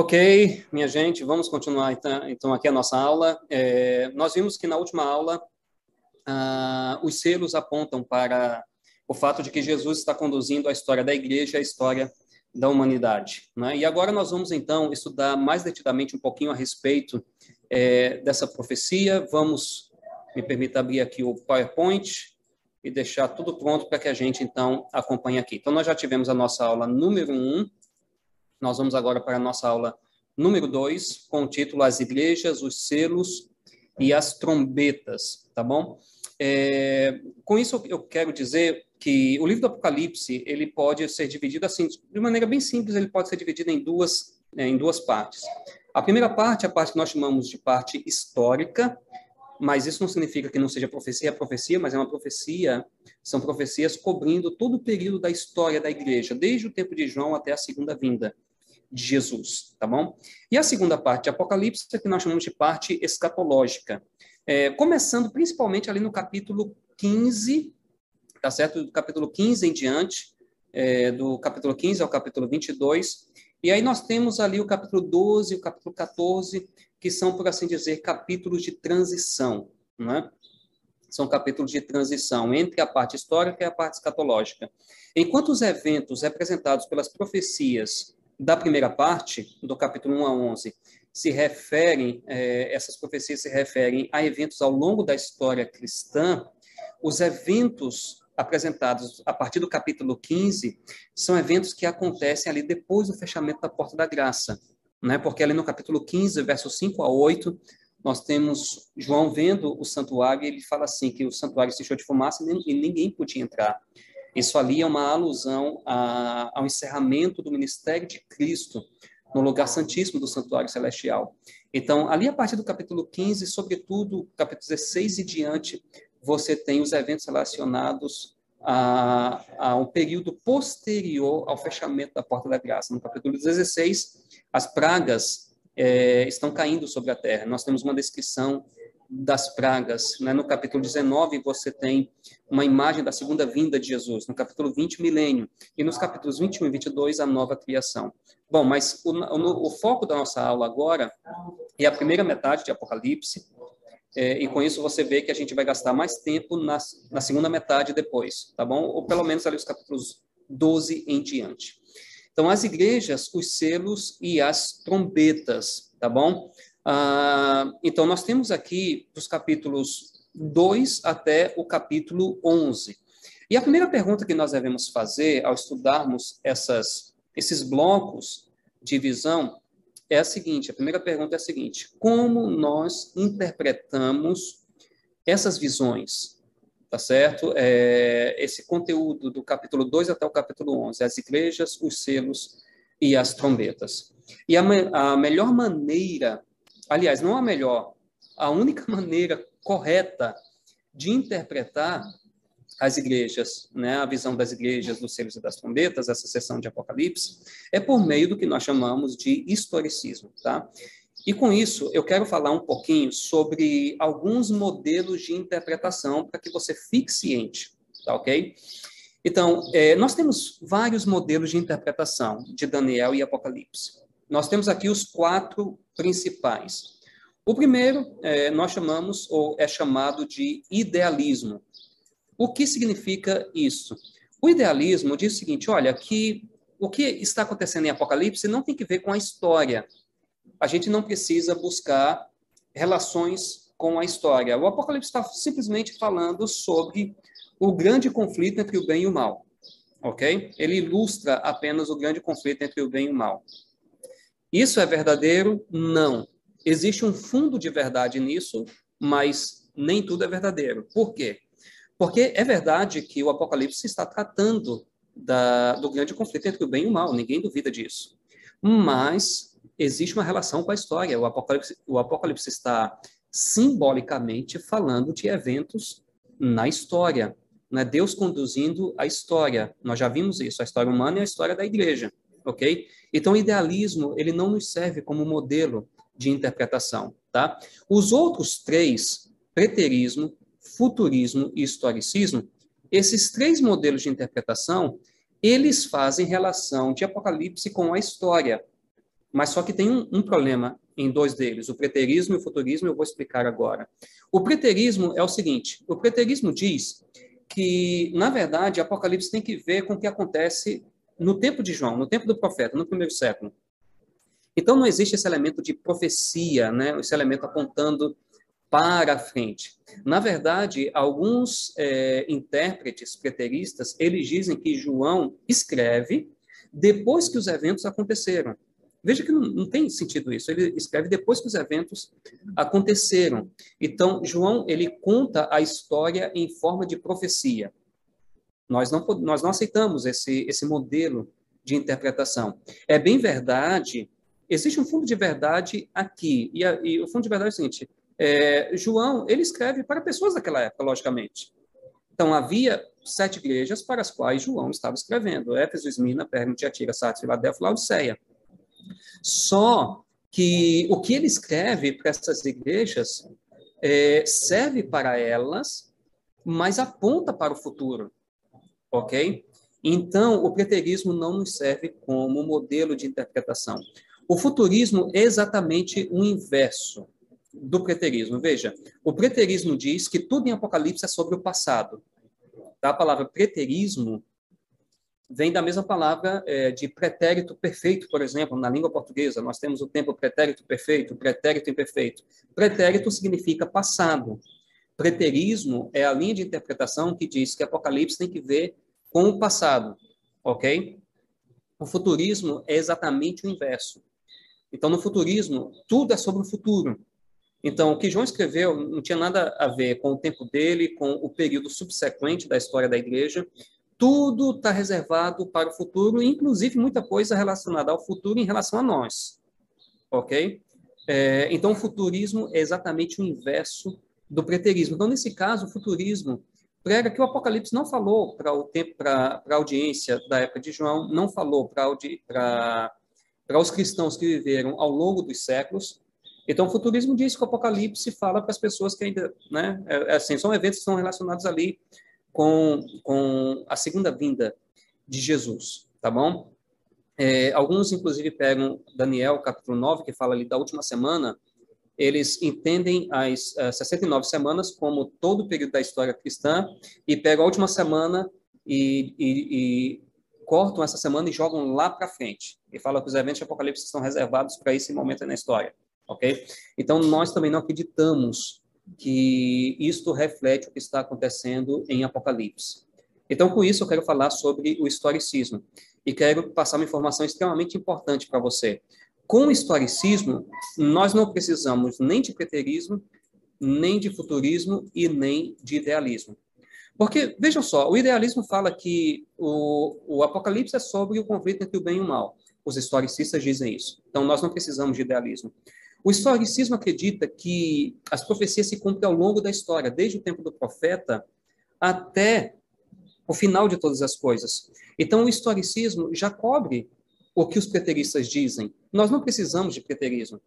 Ok, minha gente, vamos continuar então, então aqui a nossa aula. É, nós vimos que na última aula ah, os selos apontam para o fato de que Jesus está conduzindo a história da igreja, a história da humanidade. Né? E agora nós vamos então estudar mais detidamente um pouquinho a respeito é, dessa profecia. Vamos, me permita abrir aqui o PowerPoint e deixar tudo pronto para que a gente então acompanhe aqui. Então nós já tivemos a nossa aula número 1, um, nós vamos agora para a nossa aula número 2, com o título As Igrejas, os Selos e as Trombetas, tá bom? É, com isso, eu quero dizer que o livro do Apocalipse, ele pode ser dividido assim, de maneira bem simples, ele pode ser dividido em duas, né, em duas partes. A primeira parte, a parte que nós chamamos de parte histórica, mas isso não significa que não seja profecia, é profecia, mas é uma profecia, são profecias cobrindo todo o período da história da igreja, desde o tempo de João até a segunda vinda de Jesus, tá bom? E a segunda parte de Apocalipse é que nós chamamos de parte escatológica, é, começando principalmente ali no capítulo 15, tá certo? Do capítulo 15 em diante, é, do capítulo 15 ao capítulo 22, e aí nós temos ali o capítulo 12 e o capítulo 14, que são, por assim dizer, capítulos de transição, né? São capítulos de transição entre a parte histórica e a parte escatológica. Enquanto os eventos representados pelas profecias da primeira parte, do capítulo 1 a 11, se referem, eh, essas profecias se referem a eventos ao longo da história cristã, os eventos apresentados a partir do capítulo 15 são eventos que acontecem ali depois do fechamento da porta da graça, né? Porque ali no capítulo 15, versos 5 a 8, nós temos João vendo o santuário e ele fala assim que o santuário se encheu de fumaça e ninguém podia entrar. Isso ali é uma alusão a, ao encerramento do ministério de Cristo no lugar santíssimo do santuário celestial. Então, ali a partir do capítulo 15, sobretudo capítulo 16 e diante, você tem os eventos relacionados a, a, um período posterior ao fechamento da porta da graça. No capítulo 16, as pragas é, estão caindo sobre a terra. Nós temos uma descrição das pragas. Né? No capítulo 19, você tem uma imagem da segunda vinda de Jesus. No capítulo 20, milênio. E nos capítulos 21 e 22, a nova criação. Bom, mas o, o, o foco da nossa aula agora é a primeira metade de Apocalipse. É, e com isso você vê que a gente vai gastar mais tempo na, na segunda metade depois, tá bom? Ou pelo menos ali os capítulos 12 em diante. Então, as igrejas, os selos e as trombetas, tá bom? Ah, então, nós temos aqui dos capítulos 2 até o capítulo 11. E a primeira pergunta que nós devemos fazer ao estudarmos essas, esses blocos de visão é a seguinte: a primeira pergunta é a seguinte: como nós interpretamos essas visões? Tá certo? É, esse conteúdo do capítulo 2 até o capítulo 11, as igrejas, os selos e as trombetas. E a, a melhor maneira aliás, não a melhor, a única maneira correta de interpretar as igrejas, né, a visão das igrejas, dos selos e das trombetas, essa sessão de Apocalipse, é por meio do que nós chamamos de historicismo, tá? E com isso, eu quero falar um pouquinho sobre alguns modelos de interpretação para que você fique ciente, tá ok? Então, é, nós temos vários modelos de interpretação de Daniel e Apocalipse. Nós temos aqui os quatro principais. O primeiro é, nós chamamos, ou é chamado de idealismo. O que significa isso? O idealismo diz o seguinte: olha, que o que está acontecendo em Apocalipse não tem que ver com a história. A gente não precisa buscar relações com a história. O Apocalipse está simplesmente falando sobre o grande conflito entre o bem e o mal. Ok? Ele ilustra apenas o grande conflito entre o bem e o mal. Isso é verdadeiro? Não. Existe um fundo de verdade nisso, mas nem tudo é verdadeiro. Por quê? Porque é verdade que o Apocalipse está tratando da, do grande conflito entre o bem e o mal, ninguém duvida disso. Mas existe uma relação com a história. O Apocalipse, o Apocalipse está simbolicamente falando de eventos na história. Né? Deus conduzindo a história. Nós já vimos isso, a história humana e a história da igreja ok? Então, o idealismo, ele não nos serve como modelo de interpretação, tá? Os outros três, preterismo, futurismo e historicismo, esses três modelos de interpretação, eles fazem relação de Apocalipse com a história, Mas só que tem um, um problema em dois deles, o preterismo e o futurismo, eu vou explicar agora. O preterismo é o seguinte: o preterismo diz que, na verdade, Apocalipse tem que ver com o que acontece no tempo de João, no tempo do profeta, no primeiro século. Então, não existe esse elemento de profecia, né? esse elemento apontando para a frente. Na verdade, alguns é, intérpretes preteristas, eles dizem que João escreve depois que os eventos aconteceram. Veja que não, não, tem sentido isso. Ele escreve depois que os eventos aconteceram. Então, João, ele conta a história em forma de profecia. Nós não, nós não aceitamos esse, esse modelo de interpretação. É bem verdade, existe um fundo de verdade aqui. E, a, e o fundo de verdade é o seguinte, é, João, ele escreve para pessoas daquela época, logicamente. Então, havia sete igrejas para as quais João estava escrevendo. Éfeso, Esmina, Pérgamo, Tiatira, Sardes, Filadélfia, Laodiceia. Só que o que ele escreve para essas igrejas é, serve para elas, mas aponta para o futuro, ok? Então, o preterismo não nos serve como modelo de interpretação. O futurismo é exatamente o inverso do preterismo. Veja, o preterismo diz que tudo em Apocalipse é sobre o passado. A palavra preterismo vem da mesma palavra é, de pretérito perfeito, por exemplo, na língua portuguesa, nós temos o tempo pretérito perfeito, pretérito imperfeito. Pretérito significa passado. Preterismo é a linha de interpretação que diz que Apocalipse tem que ver com o passado, ok? O futurismo é exatamente o inverso. Então, no futurismo, tudo é sobre o futuro. Então, o que João escreveu não tinha nada a ver com o tempo dele, com o período subsequente da história da igreja, tudo está reservado para o futuro, inclusive muita coisa relacionada ao futuro em relação a nós. Ok? É, então, o futurismo é exatamente o inverso do preterismo. Então, nesse caso, o futurismo prega que o Apocalipse não falou para o tempo, para a audiência da época de João, não falou para os cristãos que viveram ao longo dos séculos. Então, o futurismo diz que o Apocalipse fala para as pessoas que ainda, né, é, é assim, são eventos que estão relacionados ali com, com a segunda vinda de Jesus, tá bom? É, alguns, inclusive, pegam Daniel, capítulo 9, que fala ali da última semana, eles entendem as, as 69 semanas como todo o período da história cristã e pegam a última semana e, e, e cortam essa semana e jogam lá para frente. E falam que os eventos de Apocalipse estão reservados para esse momento na história, ok? Então, nós também não acreditamos que isto reflete o que está acontecendo em Apocalipse. Então, com isso, eu quero falar sobre o historicismo e quero passar uma informação extremamente importante para você. Com o historicismo, nós não precisamos nem de preterismo, nem de futurismo e nem de idealismo. Porque, vejam só, o idealismo fala que o, o Apocalipse é sobre o conflito entre o bem e o mal. Os historicistas dizem isso. Então, nós não precisamos de idealismo. O historicismo acredita que as profecias se cumprem ao longo da história, desde o tempo do profeta até o final de todas as coisas. Então, o historicismo já cobre o que os preteristas dizem. Nós não precisamos de preterismo.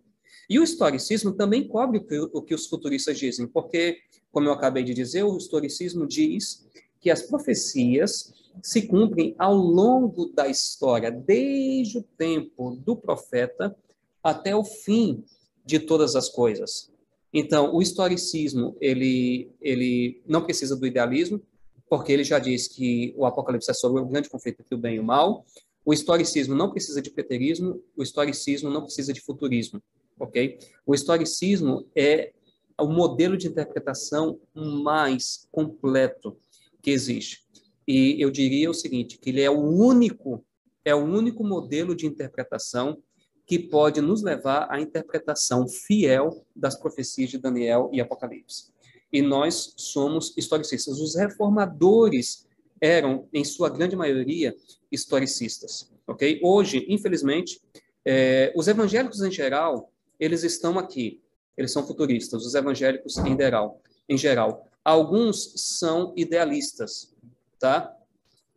E o historicismo também cobre o que, os futuristas dizem, porque, como eu acabei de dizer, o historicismo diz que as profecias se cumprem ao longo da história, desde o tempo do profeta até o fim de todas as coisas. Então, o historicismo, ele, ele não precisa do idealismo, porque ele já diz que o Apocalipse é sobre o grande conflito entre o bem e o mal. O historicismo não precisa de preterismo, o historicismo não precisa de futurismo, ok? O historicismo é o modelo de interpretação mais completo que existe. E eu diria o seguinte, que ele é o único, é o único modelo de interpretação que pode nos levar à interpretação fiel das profecias de Daniel e Apocalipse. E nós somos historicistas. Os reformadores eram, em sua grande maioria, historicistas. Ok? Hoje, infelizmente, é, os evangélicos em geral, eles estão aqui. Eles são futuristas. Os evangélicos em geral. Em geral, alguns são idealistas, tá?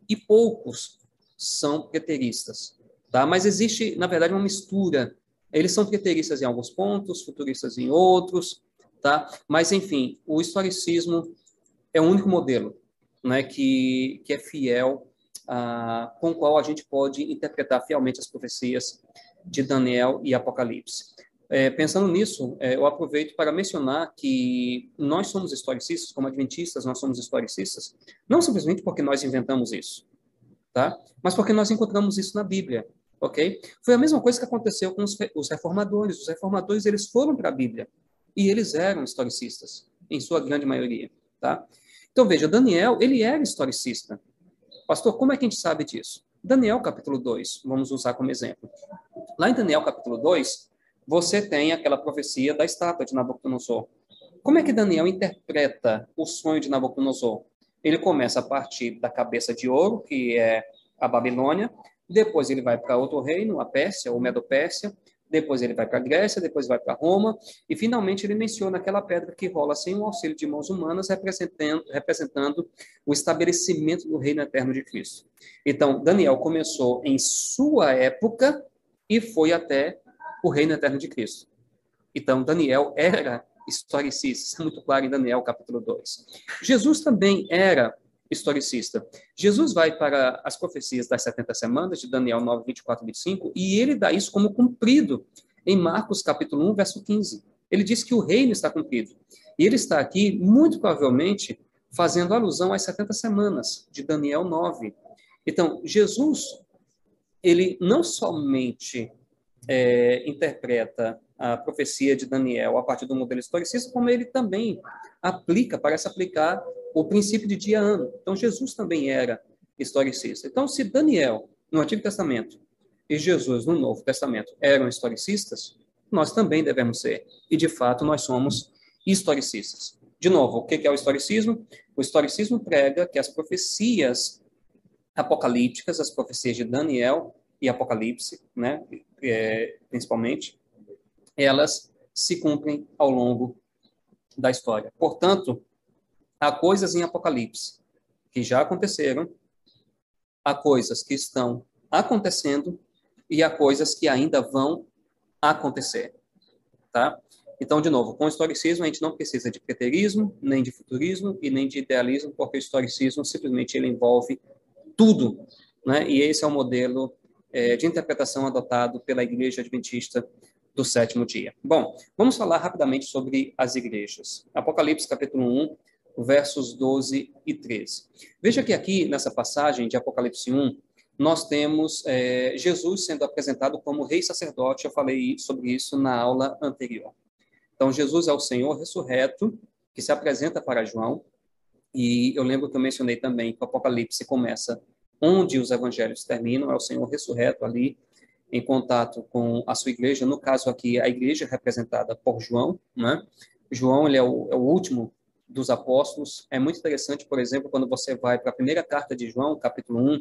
E poucos são preteristas. Tá? Mas existe, na verdade, uma mistura. Eles são preteristas em alguns pontos, futuristas em outros, tá? Mas, enfim, o historicismo é o único modelo né, que, que é fiel, ah, com o qual a gente pode interpretar fielmente as profecias de Daniel e Apocalipse. É, pensando nisso, é, eu aproveito para mencionar que nós somos historicistas, como adventistas, nós somos historicistas, não simplesmente porque nós inventamos isso, tá? Mas porque nós encontramos isso na Bíblia, ok? Foi a mesma coisa que aconteceu com os, os reformadores. Os reformadores eles foram para a Bíblia e eles eram historicistas, em sua grande maioria, tá? Então veja, Daniel ele era historicista. Pastor, como é que a gente sabe disso? Daniel capítulo 2, vamos usar como exemplo. Lá em Daniel capítulo 2, você tem aquela profecia da estátua de Nabucodonosor. Como é que Daniel interpreta o sonho de Nabucodonosor? Ele começa a partir da cabeça de ouro, que é a Babilônia, depois ele vai para outro reino, a Pérsia, ou Medo-Pérsia, depois ele vai para a Grécia, depois vai para Roma, e finalmente ele menciona aquela pedra que rola sem o auxílio de mãos humanas, representando, representando o estabelecimento do reino eterno de Cristo. Então, Daniel começou em sua época e foi até o reino eterno de Cristo. Então, Daniel era historicista, isso é muito claro em Daniel capítulo 2. Jesus também era historicista. Jesus vai para as profecias das 70 semanas, de Daniel 9, 24 e 25, e ele dá isso como cumprido em Marcos capítulo 1, verso 15. Ele diz que o reino está cumprido. E ele está aqui, muito provavelmente, fazendo alusão às 70 semanas de Daniel 9. Então, Jesus, ele não somente é, interpreta a profecia de Daniel a partir do modelo historicista, como ele também aplica, parece aplicar o princípio de dia-ano. Então, Jesus também era historicista. Então, se Daniel, no Antigo Testamento, e Jesus, no Novo Testamento, eram historicistas, nós também devemos ser. E, de fato, nós somos historicistas. De novo, o que é o historicismo? O historicismo prega que as profecias apocalípticas, as profecias de Daniel e Apocalipse, né, é, principalmente, elas se cumprem ao longo da história. Portanto, há coisas em Apocalipse que já aconteceram, há coisas que estão acontecendo e há coisas que ainda vão acontecer, tá? Então, de novo, com o historicismo a gente não precisa de preterismo, nem de futurismo e nem de idealismo, porque o historicismo simplesmente ele envolve tudo, né? E esse é o modelo é, de interpretação adotado pela Igreja Adventista do sétimo dia. Bom, vamos falar rapidamente sobre as igrejas. Apocalipse capítulo 1, versos 12 e 13. Veja que aqui, nessa passagem de Apocalipse 1, nós temos é, Jesus sendo apresentado como rei sacerdote. Eu falei sobre isso na aula anterior. Então, Jesus é o Senhor ressurreto que se apresenta para João. E eu lembro que eu mencionei também que o Apocalipse começa onde os evangelhos terminam, é o Senhor ressurreto ali em contato com a sua igreja, no caso aqui, a igreja representada por João, né? João, ele é o, é o último dos apóstolos. É muito interessante, por exemplo, quando você vai para a primeira carta de João, capítulo 1,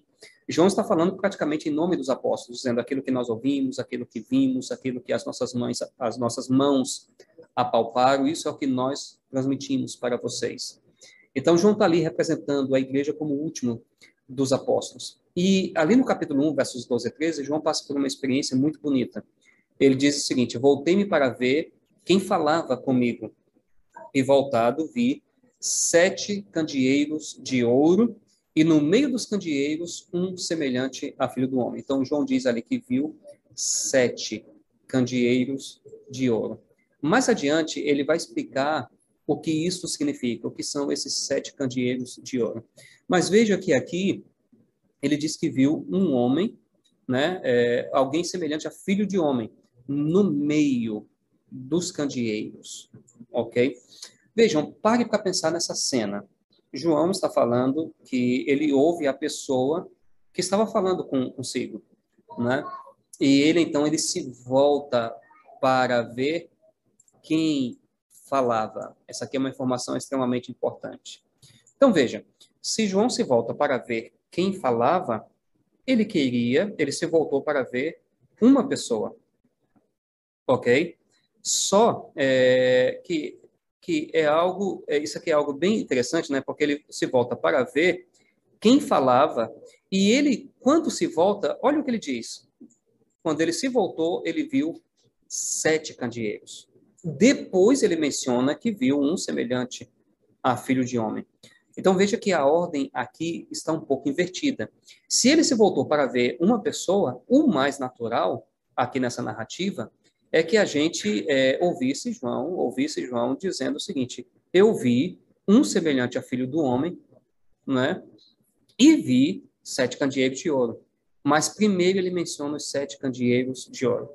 João está falando praticamente em nome dos apóstolos, dizendo aquilo que nós ouvimos, aquilo que vimos, aquilo que as nossas mães, as nossas mãos apalparam, isso é o que nós transmitimos para vocês. Então, João está ali representando a igreja como o último dos apóstolos. E ali no capítulo 1, versos 12 a 13, João passa por uma experiência muito bonita. Ele diz o seguinte: Voltei-me para ver quem falava comigo. E voltado, vi sete candeeiros de ouro, e no meio dos candeeiros, um semelhante a filho do homem. Então, João diz ali que viu sete candeeiros de ouro. Mais adiante, ele vai explicar o que isso significa, o que são esses sete candeeiros de ouro. Mas veja que aqui ele diz que viu um homem, né, é, alguém semelhante a filho de homem, no meio dos candeeiros, ok? Vejam, pare para pensar nessa cena. João está falando que ele ouve a pessoa que estava falando com, consigo, né? E ele então ele se volta para ver quem falava. Essa aqui é uma informação extremamente importante. Então veja, se João se volta para ver quem falava, ele queria, ele se voltou para ver uma pessoa. Ok? Só é, que, que é algo, é, isso aqui é algo bem interessante, né? Porque ele se volta para ver quem falava e ele, quando se volta, olha o que ele diz. Quando ele se voltou, ele viu sete candeeiros. Depois ele menciona que viu um semelhante a filho de homem. Então veja que a ordem aqui está um pouco invertida. Se ele se voltou para ver uma pessoa, o mais natural aqui nessa narrativa é que a gente é, ouvisse João, ouvisse João dizendo o seguinte: eu vi um semelhante a filho do homem, né? E vi sete candeeiros de ouro. Mas primeiro ele menciona os sete candeeiros de ouro.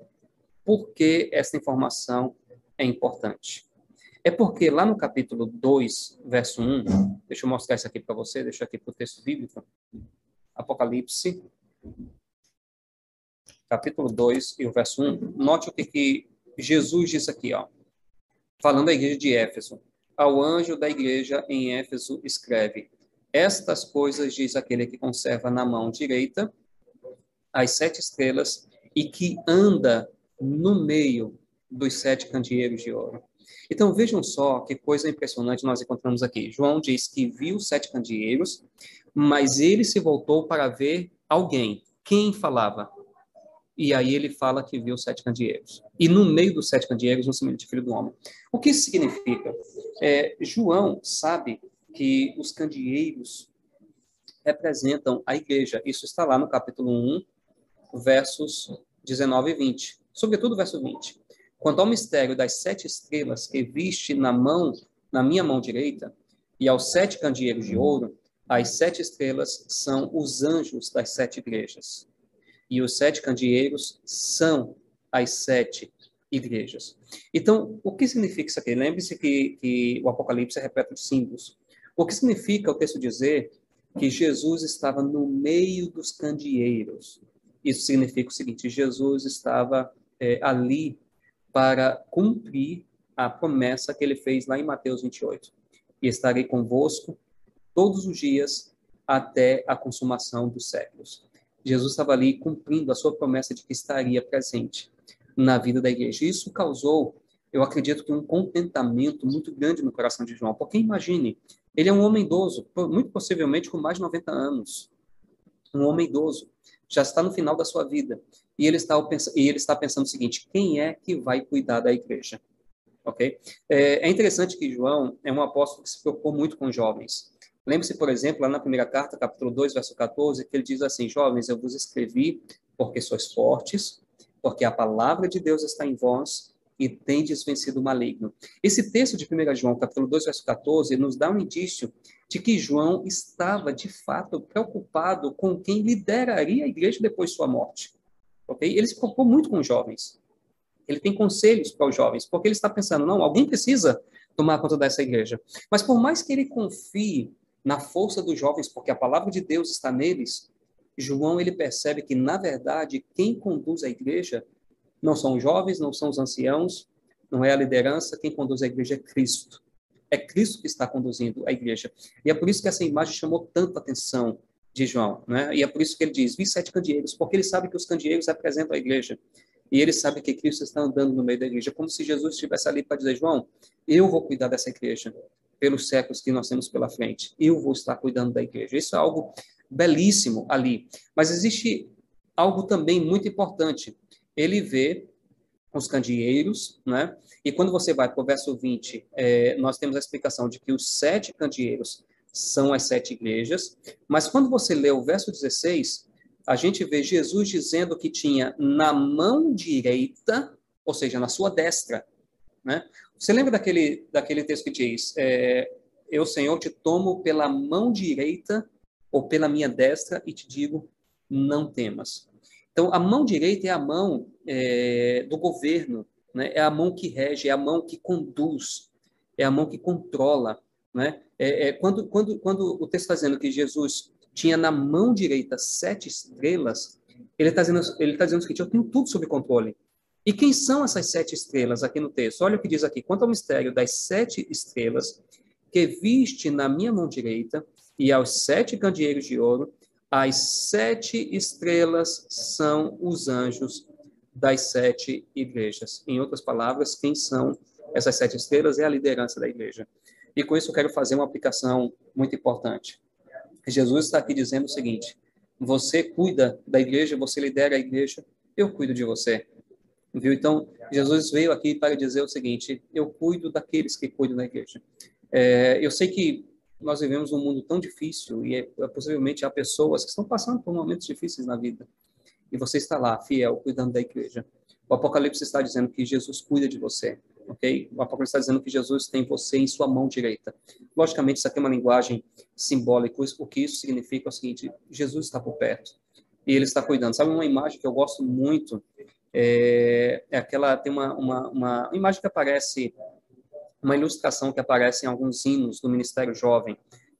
Por que essa informação é importante? É porque lá no capítulo 2, verso 1, deixa eu mostrar isso aqui para você, deixa aqui para o texto bíblico. Apocalipse, capítulo 2 e o verso 1. Note o que, que Jesus diz aqui, ó. Falando da igreja de Éfeso. Ao anjo da igreja em Éfeso escreve: Estas coisas diz aquele que conserva na mão direita as sete estrelas e que anda no meio dos sete candeeiros de ouro. Então vejam só que coisa impressionante nós encontramos aqui. João diz que viu sete candeeiros, mas ele se voltou para ver alguém. Quem falava? E aí ele fala que viu sete candeeiros. E no meio dos sete candeeiros, um semelhante filho do homem. O que isso significa? É, João sabe que os candeeiros representam a igreja. Isso está lá no capítulo 1, versos 19 e 20. Sobretudo verso 20. Quanto ao mistério das sete estrelas que viste na mão, na minha mão direita, e aos sete candeeiros de ouro, as sete estrelas são os anjos das sete igrejas. E os sete candeeiros são as sete igrejas. Então, o que significa isso aqui? Lembre-se que, que o Apocalipse é repleto de símbolos. O que significa o texto dizer que Jesus estava no meio dos candeeiros? Isso significa o seguinte: Jesus estava é, ali para cumprir a promessa que ele fez lá em Mateus 28. E estarei convosco todos os dias até a consumação dos séculos. Jesus estava ali cumprindo a sua promessa de que estaria presente na vida da igreja. Isso causou, eu acredito que um contentamento muito grande no coração de João. Porque imagine, ele é um homem idoso, muito possivelmente com mais de 90 anos. Um homem idoso, já está no final da sua vida. E ele está, e ele está pensando o seguinte: quem é que vai cuidar da igreja? Ok? É, é interessante que João é um apóstolo que se preocupou muito com jovens. Lembre-se, por exemplo, lá na primeira carta, capítulo 2, verso 14, que ele diz assim: Jovens, eu vos escrevi porque sois fortes, porque a palavra de Deus está em vós e tendes vencido o maligno. Esse texto de 1 João, capítulo 2, verso 14, nos dá um indício de que João estava, de fato, preocupado com quem lideraria a igreja depois de sua morte. Okay? Ele se preocupou muito com os jovens. Ele tem conselhos para os jovens, porque ele está pensando, não, alguém precisa tomar conta dessa igreja. Mas por mais que ele confie na força dos jovens, porque a palavra de Deus está neles, João ele percebe que na verdade quem conduz a igreja não são os jovens, não são os anciãos, não é a liderança, quem conduz a igreja é Cristo. É Cristo que está conduzindo a igreja. E é por isso que essa imagem chamou tanta atenção de João, né? E é por isso que ele diz: "Vi sete candeeiros", porque ele sabe que os candeeiros representam a igreja. E ele sabe que Cristo está andando no meio da igreja, como se Jesus estivesse ali para dizer: "João, eu vou cuidar dessa igreja pelos séculos que nós temos pela frente. Eu vou estar cuidando da igreja". Isso é algo belíssimo ali. Mas existe algo também muito importante. Ele vê os candeeiros, né? E quando você vai para o verso 20, é, nós temos a explicação de que os sete candeeiros são as sete igrejas, mas quando você lê o verso 16, a gente vê Jesus dizendo que tinha na mão direita, ou seja, na sua destra, né? Você lembra daquele, daquele texto que diz, é, eu, Senhor, te tomo pela mão direita ou pela minha destra e te digo, não temas. Então, a mão direita é a mão é, do governo, né? é a mão que rege, é a mão que conduz, é a mão que controla. Né? É, é, quando, quando, quando o texto está dizendo que Jesus tinha na mão direita sete estrelas, ele está dizendo, ele está dizendo o seguinte: eu tenho tudo sob controle. E quem são essas sete estrelas aqui no texto? Olha o que diz aqui: quanto ao mistério das sete estrelas que viste na minha mão direita e aos sete candeeiros de ouro, as sete estrelas são os anjos das sete igrejas. Em outras palavras, quem são essas sete estrelas é a liderança da igreja. E com isso eu quero fazer uma aplicação muito importante. Jesus está aqui dizendo o seguinte: você cuida da igreja, você lidera a igreja, eu cuido de você. Viu? Então, Jesus veio aqui para dizer o seguinte: eu cuido daqueles que cuidam da igreja. É, eu sei que nós vivemos um mundo tão difícil e é, possivelmente há pessoas que estão passando por momentos difíceis na vida. e você está lá, fiel, cuidando da igreja. O Apocalipse está dizendo que Jesus cuida de você, ok? O Apocalipse está dizendo que Jesus tem você em sua mão direita. Logicamente, isso aqui é uma linguagem simbólica. O que isso significa é o seguinte: Jesus está por perto e ele está cuidando. Sabe uma imagem que eu gosto muito? É, é aquela tem uma, uma, uma imagem que aparece, uma ilustração que aparece em alguns hinos do Ministério Jovem,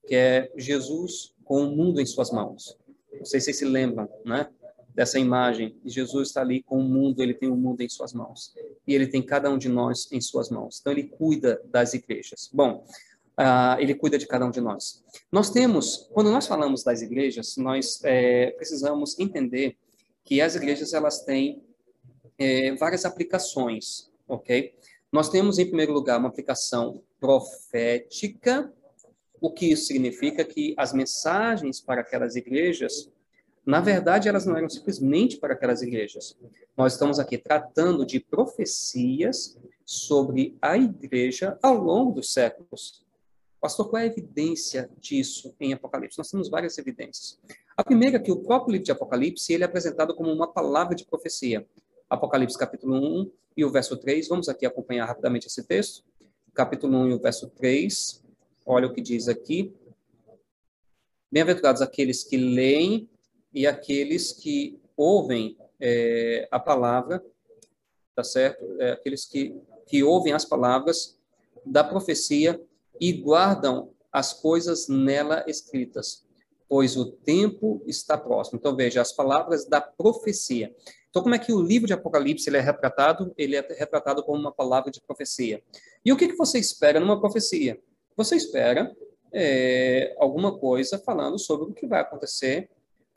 que é Jesus com o mundo em suas mãos. Não sei se vocês se lembram, né? Dessa imagem, Jesus está ali com o mundo, ele tem o mundo em suas mãos. E ele tem cada um de nós em suas mãos. Então, ele cuida das igrejas. Bom, uh, ele cuida de cada um de nós. Nós temos, quando nós falamos das igrejas, nós é, precisamos entender que as igrejas, elas têm é, várias aplicações, ok? Nós temos, em primeiro lugar, uma aplicação profética, o que isso significa que as mensagens para aquelas igrejas, na verdade, elas não eram simplesmente para aquelas igrejas. Nós estamos aqui tratando de profecias sobre a igreja ao longo dos séculos. Pastor, qual é a evidência disso em Apocalipse? Nós temos várias evidências. A primeira é que o próprio livro de Apocalipse ele é apresentado como uma palavra de profecia. Apocalipse capítulo 1 e o verso 3. Vamos aqui acompanhar rapidamente esse texto. Capítulo 1 e o verso 3. Olha o que diz aqui. Bem-aventurados aqueles que leem e aqueles que ouvem é, a palavra, tá certo? É, aqueles que, que ouvem as palavras da profecia e guardam as coisas nela escritas, pois o tempo está próximo. Então veja as palavras da profecia. Então como é que o livro de Apocalipse ele é retratado? Ele é retratado como uma palavra de profecia. E o que, que você espera numa profecia? Você espera é, alguma coisa falando sobre o que vai acontecer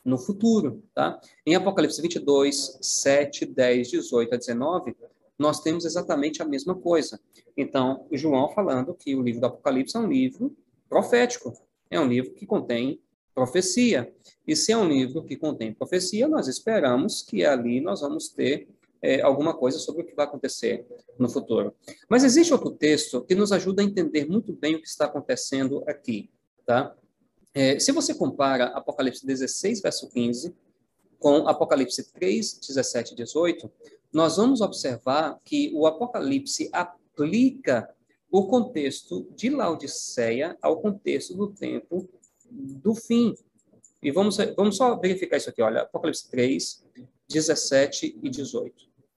no futuro, tá? Em Apocalipse 22, 7, 10, 18 a 19, nós temos exatamente a mesma coisa. Então, João falando que o livro do Apocalipse é um livro profético, é um livro que contém profecia. E se é um livro que contém profecia, nós esperamos que ali nós vamos ter é, alguma coisa sobre o que vai acontecer no futuro. Mas existe outro texto que nos ajuda a entender muito bem o que está acontecendo aqui, tá? É, se você compara Apocalipse 16, verso 15, com Apocalipse 3, 17 e 18, nós vamos observar que o Apocalipse aplica o contexto de Laodiceia ao contexto do tempo do fim. E vamos, vamos só verificar isso aqui, olha, Apocalipse 3, 17 e 18.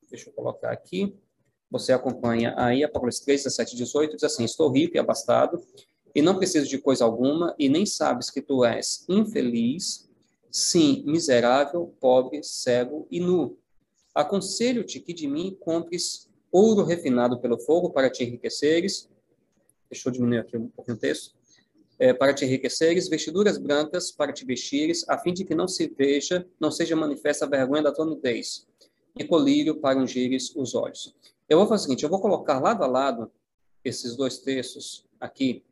Deixa eu colocar aqui. Você acompanha aí, Apocalipse 3, 17 e 18, diz assim: Estou rico e abastado, e não preciso de coisa alguma, e nem sabes que tu és infeliz, sim, miserável, pobre, cego e nu. Aconselho-te que de mim compres ouro refinado pelo fogo para te enriqueceres. Deixa eu diminuir aqui um pouquinho o texto. É, para te enriqueceres, vestiduras brancas para te vestires, a fim de que não se veja, não seja manifesta a vergonha da tua nudez e colírio para ungires os olhos. Eu vou fazer o seguinte, eu vou colocar lado a lado esses dois textos aqui,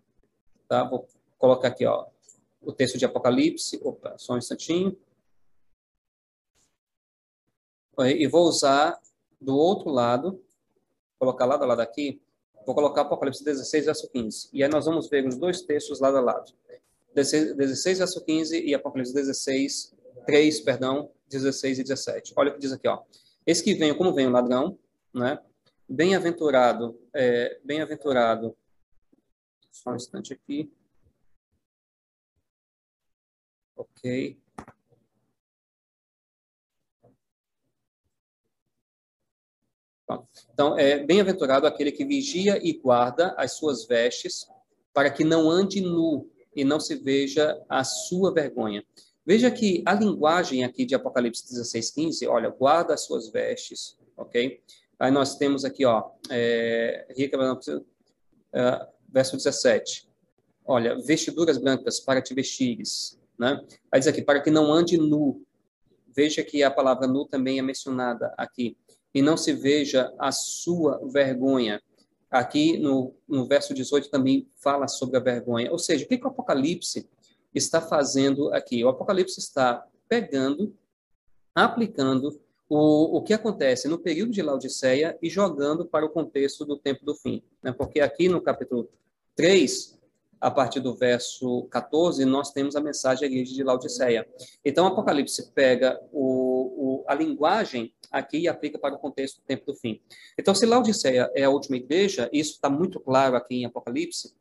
tá? Vou colocar aqui, ó, o texto de Apocalipse, opa, só um instantinho. E vou usar do outro lado, colocar lado a lado aqui, vou colocar Apocalipse 16, verso 15. E aí nós vamos ver os dois textos lado a lado. 16, verso 15 e Apocalipse 16, 3, perdão, 16 e 17. Olha o que diz aqui, ó. Esse que vem, como vem o ladrão, né? Bem-aventurado, é, bem-aventurado. Só um instante aqui. Ok. Então, é bem-aventurado aquele que vigia e guarda as suas vestes, para que não ande nu e não se veja a sua vergonha. Veja que a linguagem aqui de Apocalipse 16, 15, olha, guarda as suas vestes, ok? Aí nós temos aqui, ó, é, é verso 17. Olha, vestiduras brancas para te vestires, né? Aí diz aqui, para que não ande nu. Veja que a palavra nu também é mencionada aqui. E não se veja a sua vergonha. Aqui no, no verso 18 também fala sobre a vergonha. Ou seja, o que, que o Apocalipse está fazendo aqui? O Apocalipse está pegando, aplicando o, o que acontece no período de Laodiceia e jogando para o contexto do tempo do fim. Né? Porque aqui no capítulo 3, a partir do verso 14, nós temos a mensagem à igreja de Laodiceia. Então, Apocalipse pega o, o, a linguagem aqui aplica para o contexto do tempo do fim. Então, se Laodiceia é a última igreja, isso está muito claro aqui em Apocalipse,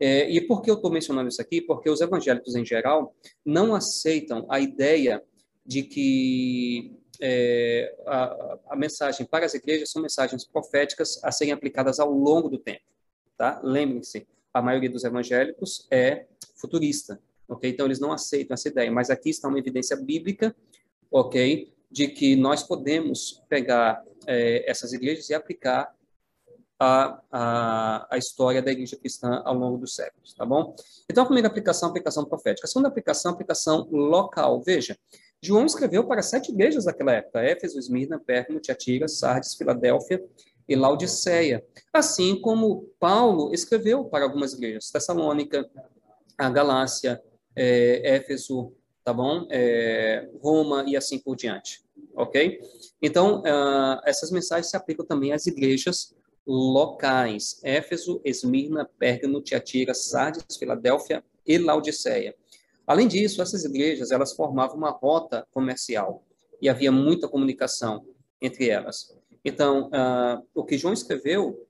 é, e por que eu estou mencionando isso aqui? Porque os evangélicos, em geral, não aceitam a ideia de que é, a, a, mensagem para as igrejas são mensagens proféticas a serem aplicadas ao longo do tempo. Tá? Lembrem-se, a maioria dos evangélicos é futurista, ok? Então, eles não aceitam essa ideia, mas aqui está uma evidência bíblica, ok? De que nós podemos pegar é, essas igrejas e aplicar a, a, a, história da igreja cristã ao longo dos séculos, tá bom? Então, a primeira aplicação, a aplicação profética. A segunda aplicação, a aplicação local. Veja, João escreveu para sete igrejas daquela época, Éfeso, Esmirna, Pérgamo, Tiatira, Sardes, Filadélfia e Laodiceia. Assim como Paulo escreveu para algumas igrejas, Tessalônica, a Galácia, é, Éfeso, tá bom? É, Roma e assim por diante, ok? Então, uh, essas mensagens se aplicam também às igrejas locais: Éfeso, Esmirna, Pérgamo, Tiatira, Sardes, Filadélfia e Laodiceia. Além disso, essas igrejas elas formavam uma rota comercial e havia muita comunicação entre elas. Então, uh, o que João escreveu,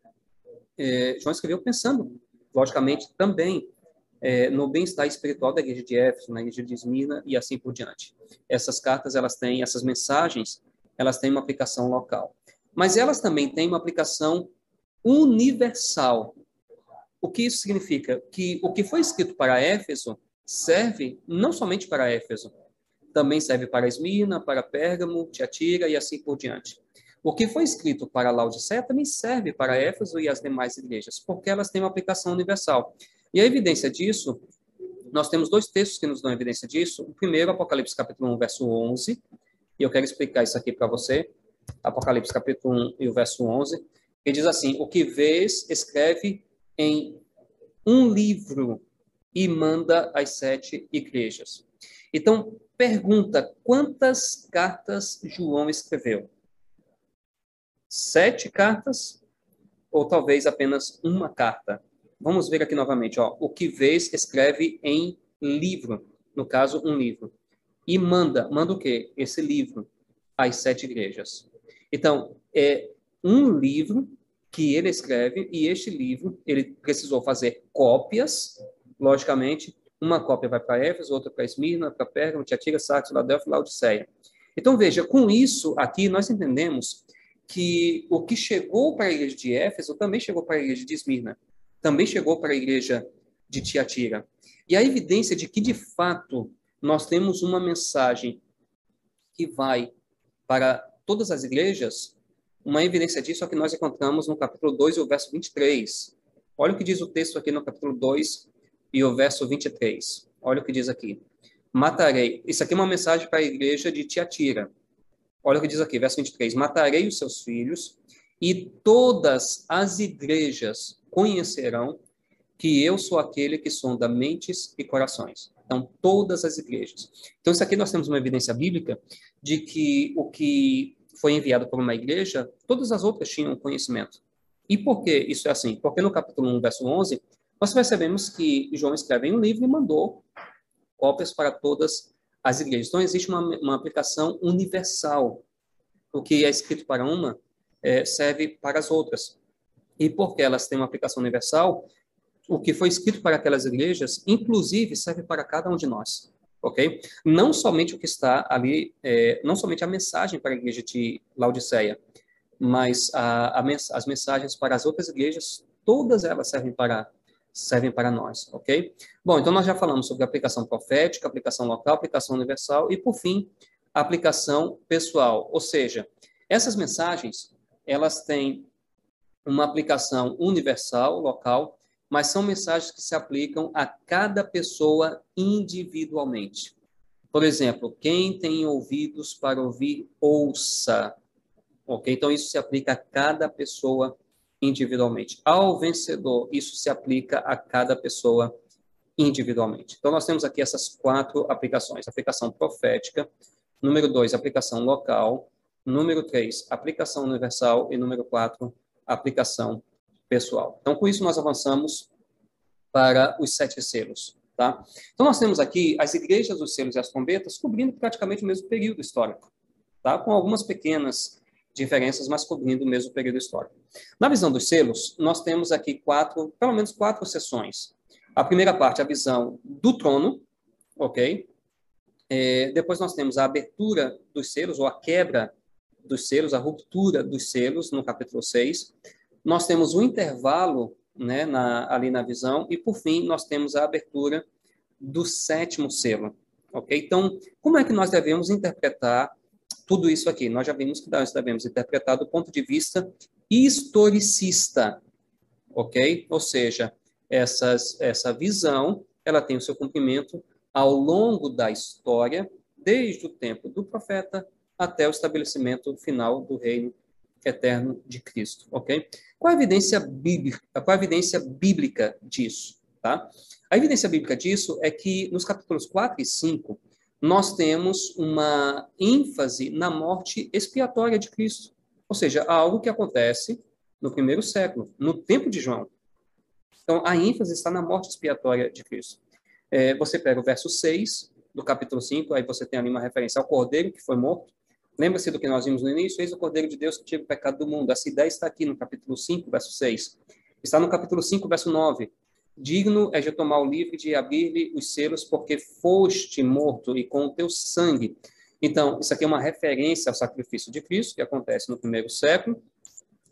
eh, João escreveu pensando, logicamente, também eh, no bem-estar espiritual da igreja de Éfeso, na igreja de Esmirna e assim por diante. Essas cartas, elas têm, essas mensagens, elas têm uma aplicação local. Mas elas também têm uma aplicação universal. O que isso significa? Que o que foi escrito para Éfeso serve não somente para Éfeso, também serve para Esmirna, para Pérgamo, Tiatira e assim por diante. O que foi escrito para Laodiceia também serve para Éfeso e as demais igrejas, porque elas têm uma aplicação universal. E a evidência disso, nós temos dois textos que nos dão evidência disso. O primeiro, Apocalipse capítulo 1, verso 11, e eu quero explicar isso aqui para você. Apocalipse capítulo 1 e o verso 11 que diz assim: O que vês, escreve em um livro e manda às sete igrejas. Então, pergunta: quantas cartas João escreveu? Sete cartas? Ou talvez apenas uma carta? Vamos ver aqui novamente. Ó. O que vês, escreve em livro. No caso, um livro. E manda. Manda o quê? Esse livro às sete igrejas. Então, é, um livro que ele escreve, e este livro, ele precisou fazer cópias, logicamente, uma cópia vai para Éfeso, outra para Esmirna, para Pérgamo, Tiatira, Sardes, Filadélfia e Laodiceia. Então, veja, com isso aqui, nós entendemos que o que chegou para a igreja de Éfeso também chegou para a igreja de Esmirna, também chegou para a igreja de Tiatira. E a evidência de que, de fato, nós temos uma mensagem que vai para todas as igrejas uma evidência disso é que nós encontramos no capítulo 2 e o verso 23. Olha o que diz o texto aqui no capítulo 2 e o verso 23. Olha o que diz aqui. Matarei. Isso aqui é uma mensagem para a igreja de Tiatira. Olha o que diz aqui, verso 23. Matarei os seus filhos e todas as igrejas conhecerão que eu sou aquele que sonda mentes e corações. Então, todas as igrejas. Então, isso aqui nós temos uma evidência bíblica de que o que foi enviado por uma igreja, todas as outras tinham conhecimento. E por que isso é assim? Porque no capítulo 1, verso 11, nós percebemos que João escreve um livro e mandou cópias para todas as igrejas. Então, existe uma, uma aplicação universal. O que é escrito para uma é, serve para as outras. E porque elas têm uma aplicação universal, o que foi escrito para aquelas igrejas, inclusive, serve para cada um de nós ok? Não somente o que está ali, é, não somente a mensagem para a igreja de Laodiceia, mas a, a as mensagens para as outras igrejas, todas elas servem para servem para nós, ok? Bom, então nós já falamos sobre aplicação profética, aplicação local, aplicação universal e, por fim, aplicação pessoal, ou seja, essas mensagens, elas têm uma aplicação universal, local, mas são mensagens que se aplicam a cada pessoa individualmente. Por exemplo, quem tem ouvidos para ouvir, ouça. Ok? Então, isso se aplica a cada pessoa individualmente. Ao vencedor, isso se aplica a cada pessoa individualmente. Então, nós temos aqui essas quatro aplicações: aplicação profética, número dois, aplicação local, número três, aplicação universal e número quatro, aplicação pessoal. Então, com isso, nós avançamos para os sete selos. Tá? Então, nós temos aqui as igrejas, os selos e as trombetas cobrindo praticamente o mesmo período histórico. tá? com algumas pequenas diferenças, mas cobrindo o mesmo período histórico. Na visão dos selos, nós temos aqui quatro, pelo menos quatro sessões. A primeira parte, a visão do trono, ok? É, depois nós temos a abertura dos selos, ou a quebra dos selos, a ruptura dos selos, no capítulo 6. Nós temos o intervalo né, na, ali na visão, e por fim, nós temos a abertura do sétimo selo. Ok? Então, como é que nós devemos interpretar tudo isso aqui? Nós já vimos que nós devemos interpretar do ponto de vista historicista. Ok? Ou seja, essas, essa visão ela tem o seu cumprimento ao longo da história, desde o tempo do profeta até o estabelecimento final do reino eterno de Cristo, ok? Qual a evidência bíblica, qual a evidência bíblica disso, tá? A evidência bíblica disso é que nos capítulos 4 e 5 nós temos uma ênfase na morte expiatória de Cristo, ou seja, algo que acontece no primeiro século, no tempo de João. Então, a ênfase está na morte expiatória de Cristo. É, você pega o verso 6 do capítulo 5, aí você tem ali uma referência ao cordeiro que foi morto. Lembra-se do que nós vimos no início? Eis o cordeiro de Deus que tira o pecado do mundo. Essa ideia está aqui no capítulo 5, verso 6. Está no capítulo 5, verso 9. Digno é de tomar o livro e de abrir-lhe os selos, porque foste morto e com o teu sangue. Então, isso aqui é uma referência ao sacrifício de Cristo, que acontece no primeiro século,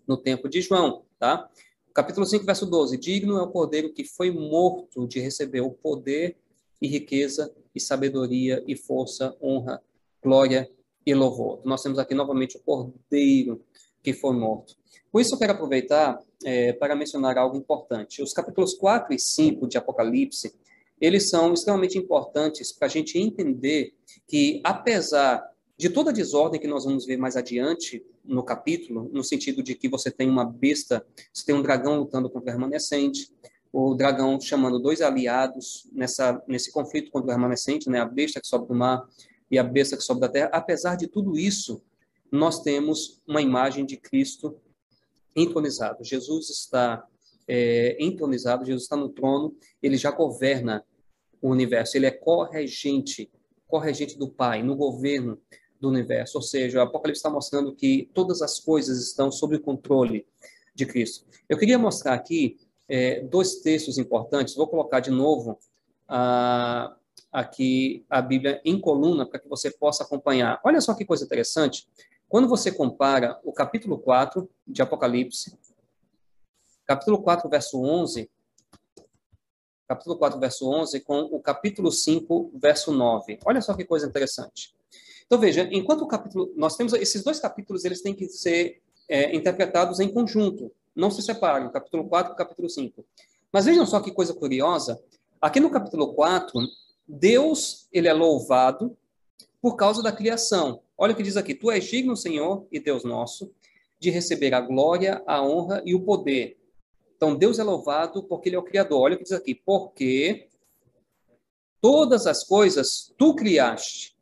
no tempo de João, tá? Capítulo 5, verso 12. Digno é o cordeiro que foi morto de receber o poder e riqueza e sabedoria e força, honra, glória e louvor. Nós temos aqui novamente o cordeiro que foi morto. Por isso eu quero aproveitar é, para mencionar algo importante. Os capítulos 4 e 5 de Apocalipse, eles são extremamente importantes para a gente entender que, apesar de toda a desordem que nós vamos ver mais adiante no capítulo, no sentido de que você tem uma besta, você tem um dragão lutando contra o remanescente, o dragão chamando dois aliados nessa, nesse conflito contra o remanescente, né, a besta que sobe do mar e a besta que sobe da terra. Apesar de tudo isso, nós temos uma imagem de Cristo entronizado. Jesus está é, entronizado, Jesus está no trono, ele já governa o universo, ele é corregente, corregente do Pai, no governo do universo. Ou seja, o Apocalipse está mostrando que todas as coisas estão sob o controle de Cristo. Eu queria mostrar aqui é, dois textos importantes. Vou colocar de novo ah, aqui a Bíblia em coluna para que você possa acompanhar. Olha só que coisa interessante. Quando você compara o capítulo 4 de Apocalipse, capítulo 4, verso 11, capítulo 4, verso 11, com o capítulo 5, verso 9. Olha só que coisa interessante. Então, veja, enquanto o capítulo. Nós temos esses dois capítulos, eles têm que ser é, interpretados em conjunto, não se separam, capítulo 4 e capítulo 5. Mas vejam só que coisa curiosa. Aqui no capítulo 4, Deus ele é louvado por causa da criação. Olha o que diz aqui: Tu és digno, Senhor e Deus nosso, de receber a glória, a honra e o poder. Então, Deus é louvado porque Ele é o Criador. Olha o que diz aqui: Porque todas as coisas tu criaste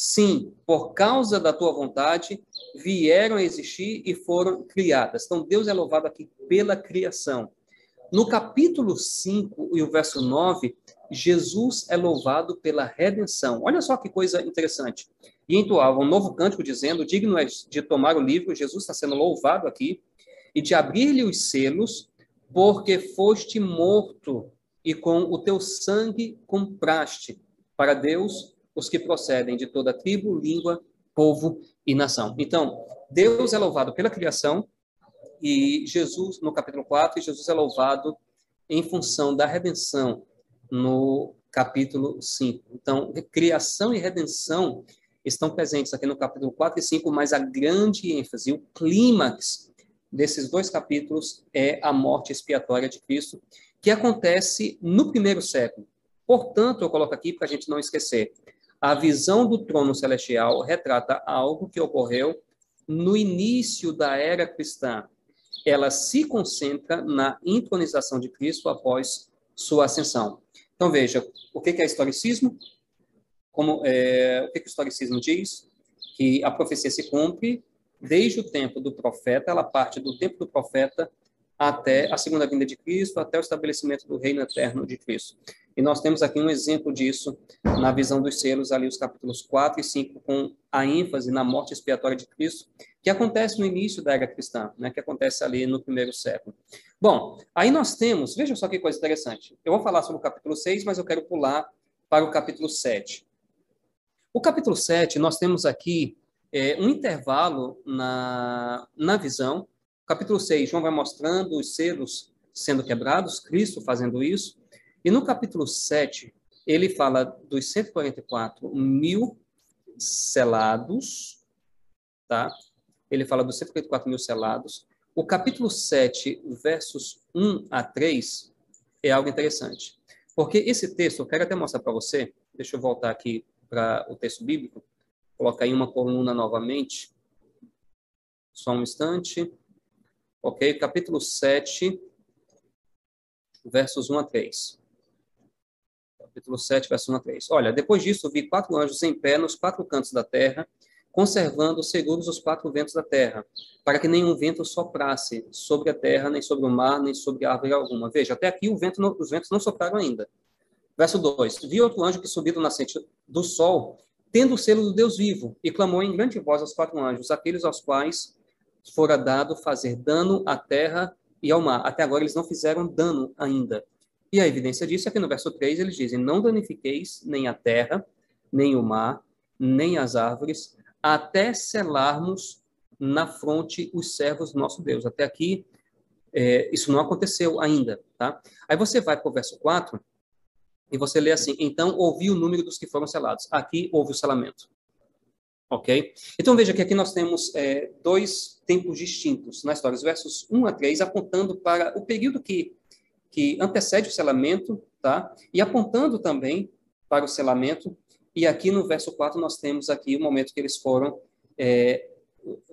sim, por causa da tua vontade, vieram a existir e foram criadas. Então, Deus é louvado aqui pela criação. No capítulo 5 e o verso 9, Jesus é louvado pela redenção. Olha só que coisa interessante. E entoava um novo cântico dizendo: Digno é de tomar o livro, Jesus está sendo louvado aqui, e de abrir-lhe os selos, porque foste morto e com o teu sangue compraste para Deus os que procedem de toda tribo, língua, povo e nação. Então, Deus é louvado pela criação e Jesus, no capítulo 4, Jesus é louvado em função da redenção no capítulo 5. Então, criação e redenção estão presentes aqui no capítulo 4 e 5, mas a grande ênfase, o clímax desses dois capítulos é a morte expiatória de Cristo, que acontece no primeiro século. Portanto, eu coloco aqui para a gente não esquecer, a visão do trono celestial retrata algo que ocorreu no início da era cristã. Ela se concentra na intronização de Cristo após sua ascensão. Então, veja, o que é historicismo? Como, é, o que, que o historicismo diz? Que a profecia se cumpre desde o tempo do profeta, ela parte do tempo do profeta até a segunda vinda de Cristo, até o estabelecimento do reino eterno de Cristo. E nós temos aqui um exemplo disso na visão dos selos, ali os capítulos 4 e 5, com a ênfase na morte expiatória de Cristo, que acontece no início da era cristã, né, que acontece ali no primeiro século. Bom, aí nós temos, veja só que coisa interessante. Eu vou falar sobre o capítulo 6, mas eu quero pular para o capítulo 7. O capítulo 7, nós temos aqui é, um intervalo na, na visão. Capítulo 6, João vai mostrando os selos sendo quebrados, Cristo fazendo isso. E no capítulo 7, ele fala dos 144 mil selados, tá? Ele fala dos 144 mil selados. O capítulo 7, versos 1 a 3, é algo interessante. Porque esse texto, eu quero até mostrar para você, deixa eu voltar aqui para o texto bíblico, colocar em uma coluna novamente. Só um instante. Ok? Capítulo 7, versos 1 a 3 capítulo 7, verso 1 a 3. Olha, depois disso vi quatro anjos em pé nos quatro cantos da terra, conservando seguros os quatro ventos da terra, para que nenhum vento soprasse sobre a terra, nem sobre o mar, nem sobre árvore alguma. Veja, até aqui vento não, os ventos não sopraram ainda. Verso 2. Vi outro anjo que subiu do nascente do sol, tendo o selo do Deus vivo, e clamou em grande voz aos quatro anjos, aqueles aos quais fora dado fazer dano à terra e ao mar. Até agora eles não fizeram dano ainda. E a evidência disso é que no verso 3 eles dizem: Não danifiqueis nem a terra, nem o mar, nem as árvores, até selarmos na fronte os servos do nosso Deus. Até aqui, é, isso não aconteceu ainda, tá? Aí você vai para o verso 4 e você lê assim: Então ouvi o número dos que foram selados. Aqui houve o selamento. Ok? Então veja que aqui nós temos é, dois tempos distintos na história, os versos 1 a 3, apontando para o período que que antecede o selamento, tá? E apontando também para o selamento. E aqui no verso 4 nós temos aqui o momento que eles foram é,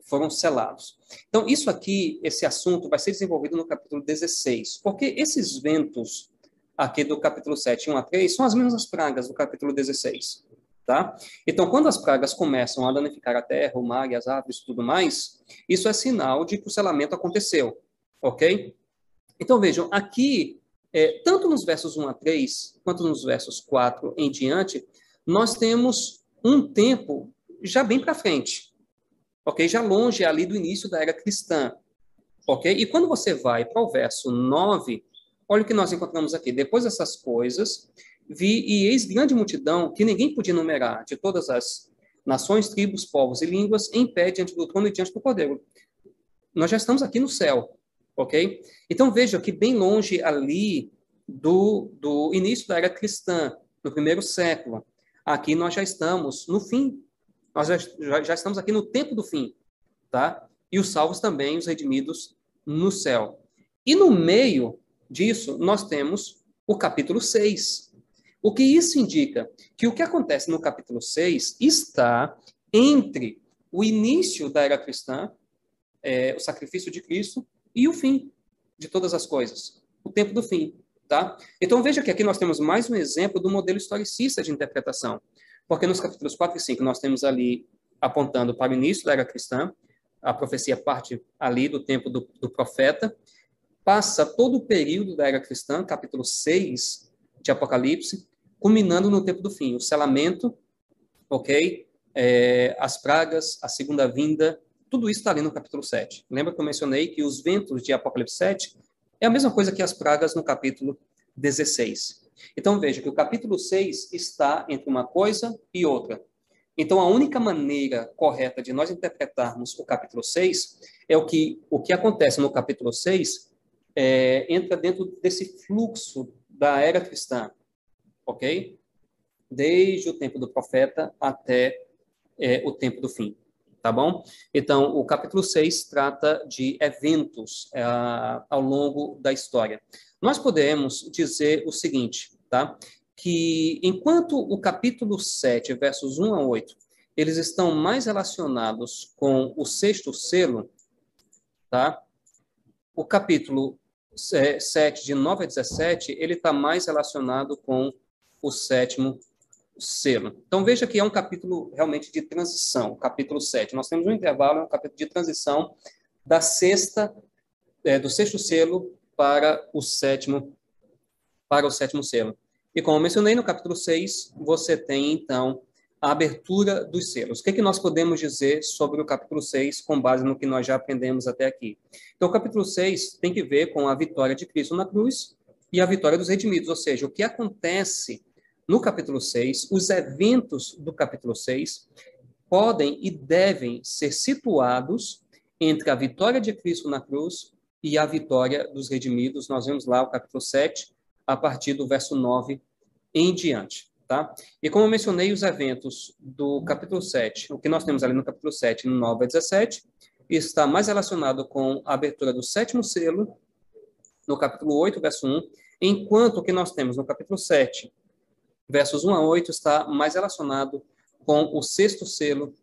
foram selados. Então, isso aqui, esse assunto vai ser desenvolvido no capítulo 16, porque esses ventos aqui do capítulo 7, 1 a 3, são as mesmas pragas do capítulo 16, tá? Então, quando as pragas começam a danificar a terra, o mar e as árvores e tudo mais, isso é sinal de que o selamento aconteceu, ok? Então, vejam, aqui, é, tanto nos versos 1 a 3, quanto nos versos 4 em diante, nós temos um tempo já bem para frente, ok? Já longe ali do início da era cristã, ok? E quando você vai para o verso 9, olha o que nós encontramos aqui. Depois dessas coisas, vi e eis grande multidão que ninguém podia numerar, de todas as nações, tribos, povos e línguas, em pé diante do trono e diante do Cordeiro. Nós já estamos aqui no céu, ok? Então veja que bem longe ali do, do início da era cristã, no primeiro século, aqui nós já estamos no fim, nós já, já, estamos aqui no tempo do fim, tá? E os salvos também, os redimidos no céu. E no meio disso, nós temos o capítulo 6. O que isso indica? Que o que acontece no capítulo 6 está entre o início da era cristã, é, o sacrifício de Cristo, e o fim de todas as coisas, o tempo do fim, tá? Então veja que aqui nós temos mais um exemplo do modelo historicista de interpretação, porque nos capítulos 4 e 5 nós temos ali apontando para o início da era cristã, a profecia parte ali do tempo do, do profeta, passa todo o período da era cristã, capítulo 6 de Apocalipse, culminando no tempo do fim, o selamento, ok? É, as pragas, a segunda vinda tudo isso está ali no capítulo 7. Lembra que eu mencionei que os ventos de Apocalipse 7 é a mesma coisa que as pragas no capítulo 16. Então veja que o capítulo 6 está entre uma coisa e outra. Então a única maneira correta de nós interpretarmos o capítulo 6 é o que, o que acontece no capítulo 6 é, entra dentro desse fluxo da era cristã, ok? Desde o tempo do profeta até é, o tempo do fim tá bom? Então, o capítulo 6 trata de eventos é, ao longo da história. Nós podemos dizer o seguinte, tá? Que enquanto o capítulo 7, versos 1 a 8, eles estão mais relacionados com o sexto selo, tá? O capítulo 7, de 9 a 17, ele está mais relacionado com o sétimo selo. Então veja que é um capítulo realmente de transição, capítulo 7. Nós temos um intervalo, um capítulo de transição da sexta, é, do sexto selo para o sétimo, para o sétimo selo. E como mencionei, no capítulo 6, você tem, então, a abertura dos selos. O que, é que nós podemos dizer sobre o capítulo 6, com base no que nós já aprendemos até aqui? Então, o capítulo 6 tem que ver com a vitória de Cristo na cruz e a vitória dos redimidos, ou seja, o que acontece no capítulo 6, os eventos do capítulo 6 podem e devem ser situados entre a vitória de Cristo na cruz e a vitória dos redimidos. Nós vemos lá o capítulo 7, a partir do verso 9 em diante. Tá? E como eu mencionei, os eventos do capítulo 7, o que nós temos ali no capítulo 7, no 9 a 17, está mais relacionado com a abertura do sétimo selo, no capítulo 8, verso 1, enquanto o que nós temos no capítulo 7, versos 1 a 8, está mais relacionado com o sexto selo,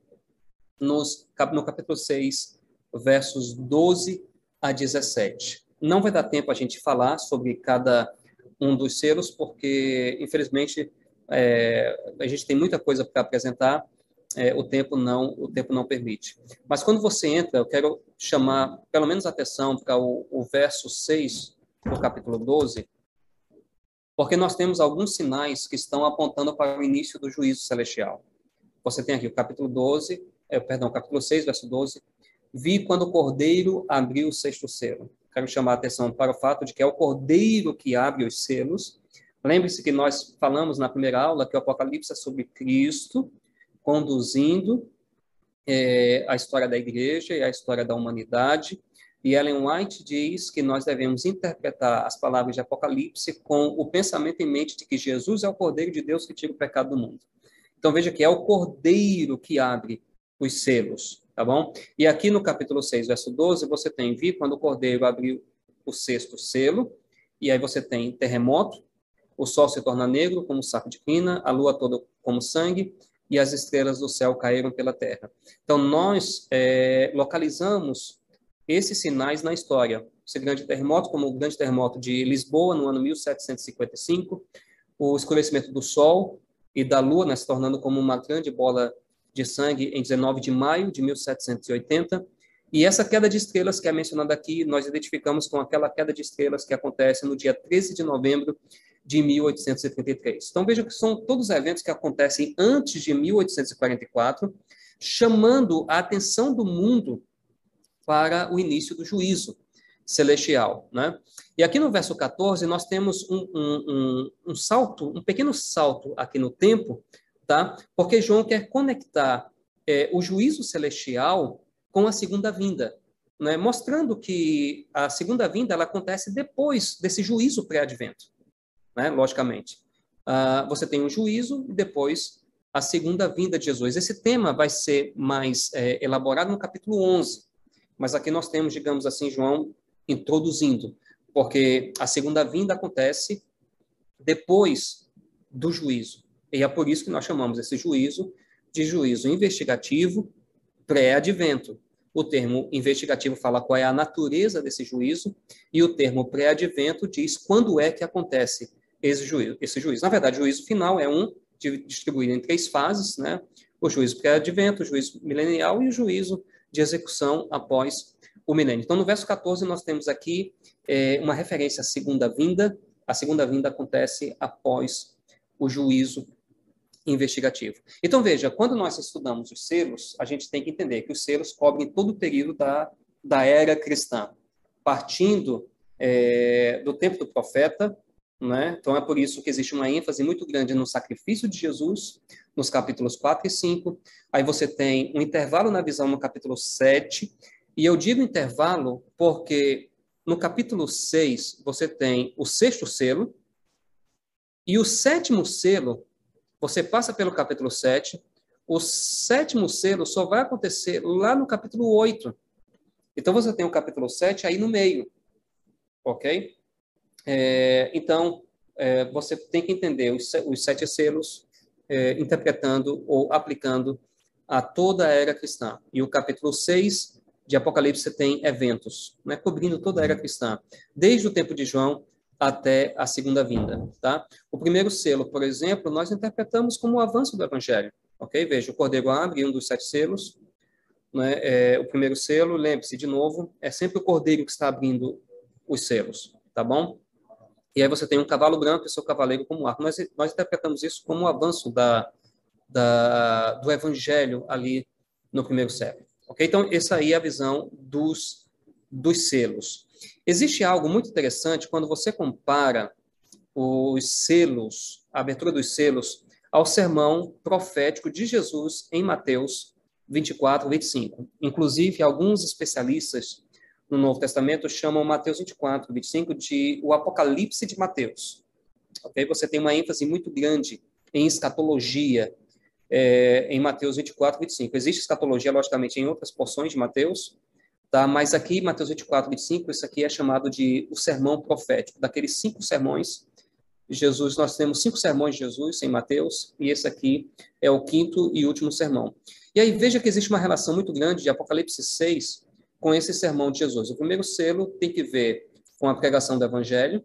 nos, no capítulo 6, versos 12 a 17. Não vai dar tempo a gente falar sobre cada um dos selos, porque, infelizmente, é, a gente tem muita coisa para apresentar, é, o tempo não o tempo não permite. Mas quando você entra, eu quero chamar pelo menos atenção para o, o verso 6 do capítulo 12, porque nós temos alguns sinais que estão apontando para o início do juízo celestial. Você tem aqui o capítulo 12, é, perdão, capítulo 6, verso 12. Vi quando o cordeiro abriu o sexto selo. Quero chamar a atenção para o fato de que é o cordeiro que abre os selos. Lembre-se que nós falamos na primeira aula que o Apocalipse é sobre Cristo conduzindo é, a história da igreja e a história da humanidade. E Ellen White diz que nós devemos interpretar as palavras de Apocalipse com o pensamento em mente de que Jesus é o Cordeiro de Deus que tira o pecado do mundo. Então veja que é o cordeiro que abre os selos, tá bom? E aqui no capítulo 6, verso 12, você tem, vi quando o cordeiro abriu o sexto selo, e aí você tem terremoto, o sol se torna negro como saco de quina, a lua toda como sangue, e as estrelas do céu caíram pela terra. Então, nós é, localizamos esses sinais na história. Esse grande terremoto, como o grande terremoto de Lisboa, no ano 1755, o escurecimento do sol, e da Lua, né, se tornando como uma grande bola de sangue em 19 de maio de 1780. E essa queda de estrelas que é mencionada aqui, nós identificamos com aquela queda de estrelas que acontece no dia 13 de novembro de 1833. Então veja que são todos eventos que acontecem antes de 1844, chamando a atenção do mundo para o início do juízo celestial, né? E aqui no verso 14 nós temos um, um, um, um salto, um pequeno salto aqui no tempo, tá? Porque João quer conectar é, o juízo celestial com a segunda vinda, né? Mostrando que a segunda vinda ela acontece depois desse juízo pré-advento, né? Logicamente, uh, você tem um juízo e depois a segunda vinda de Jesus. Esse tema vai ser mais é, elaborado no capítulo 11, mas aqui nós temos, digamos assim, João introduzindo, porque a segunda vinda acontece depois do juízo. E é por isso que nós chamamos esse juízo de juízo investigativo pré-advento. O termo investigativo fala qual é a natureza desse juízo, e o termo pré-advento diz quando é que acontece esse juízo. Esse juízo. Na verdade, o juízo final é um distribuído em três fases, né? O juízo pré-advento, o juízo milenial e o juízo de execução após o milênio. Então, no verso 14, nós temos aqui é, uma referência à segunda vinda. A segunda vinda acontece após o juízo investigativo. Então, veja, quando nós estudamos os selos, a gente tem que entender que os selos cobrem todo o período da, da era cristã, partindo é, do tempo do profeta, né? Então, é por isso que existe uma ênfase muito grande no sacrifício de Jesus, nos capítulos 4 e 5. Aí você tem um intervalo na visão no capítulo 7, e eu digo intervalo porque no capítulo 6 você tem o sexto selo, e o sétimo selo, você passa pelo capítulo 7, o sétimo selo só vai acontecer lá no capítulo 8. Então você tem o capítulo 7 aí no meio, ok? É, então, é, você tem que entender os, os sete selos, é, interpretando ou aplicando a toda a era cristã. E o capítulo 6 de Apocalipse tem eventos, né, cobrindo toda a era cristã, desde o tempo de João até a segunda vinda, tá? O primeiro selo, por exemplo, nós interpretamos como o avanço do evangelho, ok? Veja, o cordeiro abre um dos sete selos, né? É, o primeiro selo, lembre-se de novo, é sempre o cordeiro que está abrindo os selos, tá bom? E aí você tem um cavalo branco e seu cavaleiro como arco. Nós, nós interpretamos isso como um avanço da, da, do evangelho ali no primeiro século. Ok? Então, essa aí é a visão dos, dos selos. Existe algo muito interessante quando você compara os selos, a abertura dos selos, ao sermão profético de Jesus em Mateus 24, 25. Inclusive, alguns especialistas no Novo Testamento chamam Mateus 24, 25 de o Apocalipse de Mateus. Você tem uma ênfase muito grande em escatologia é, em Mateus 24, 25. Existe escatologia, logicamente, em outras porções de Mateus, tá? mas aqui, Mateus 24, 25, isso aqui é chamado de o sermão profético, daqueles cinco sermões Jesus, nós temos cinco sermões de Jesus em Mateus, e esse aqui é o quinto e último sermão. E aí veja que existe uma relação muito grande de Apocalipse 6 com esse sermão de Jesus. O primeiro selo tem que ver com a pregação do Evangelho,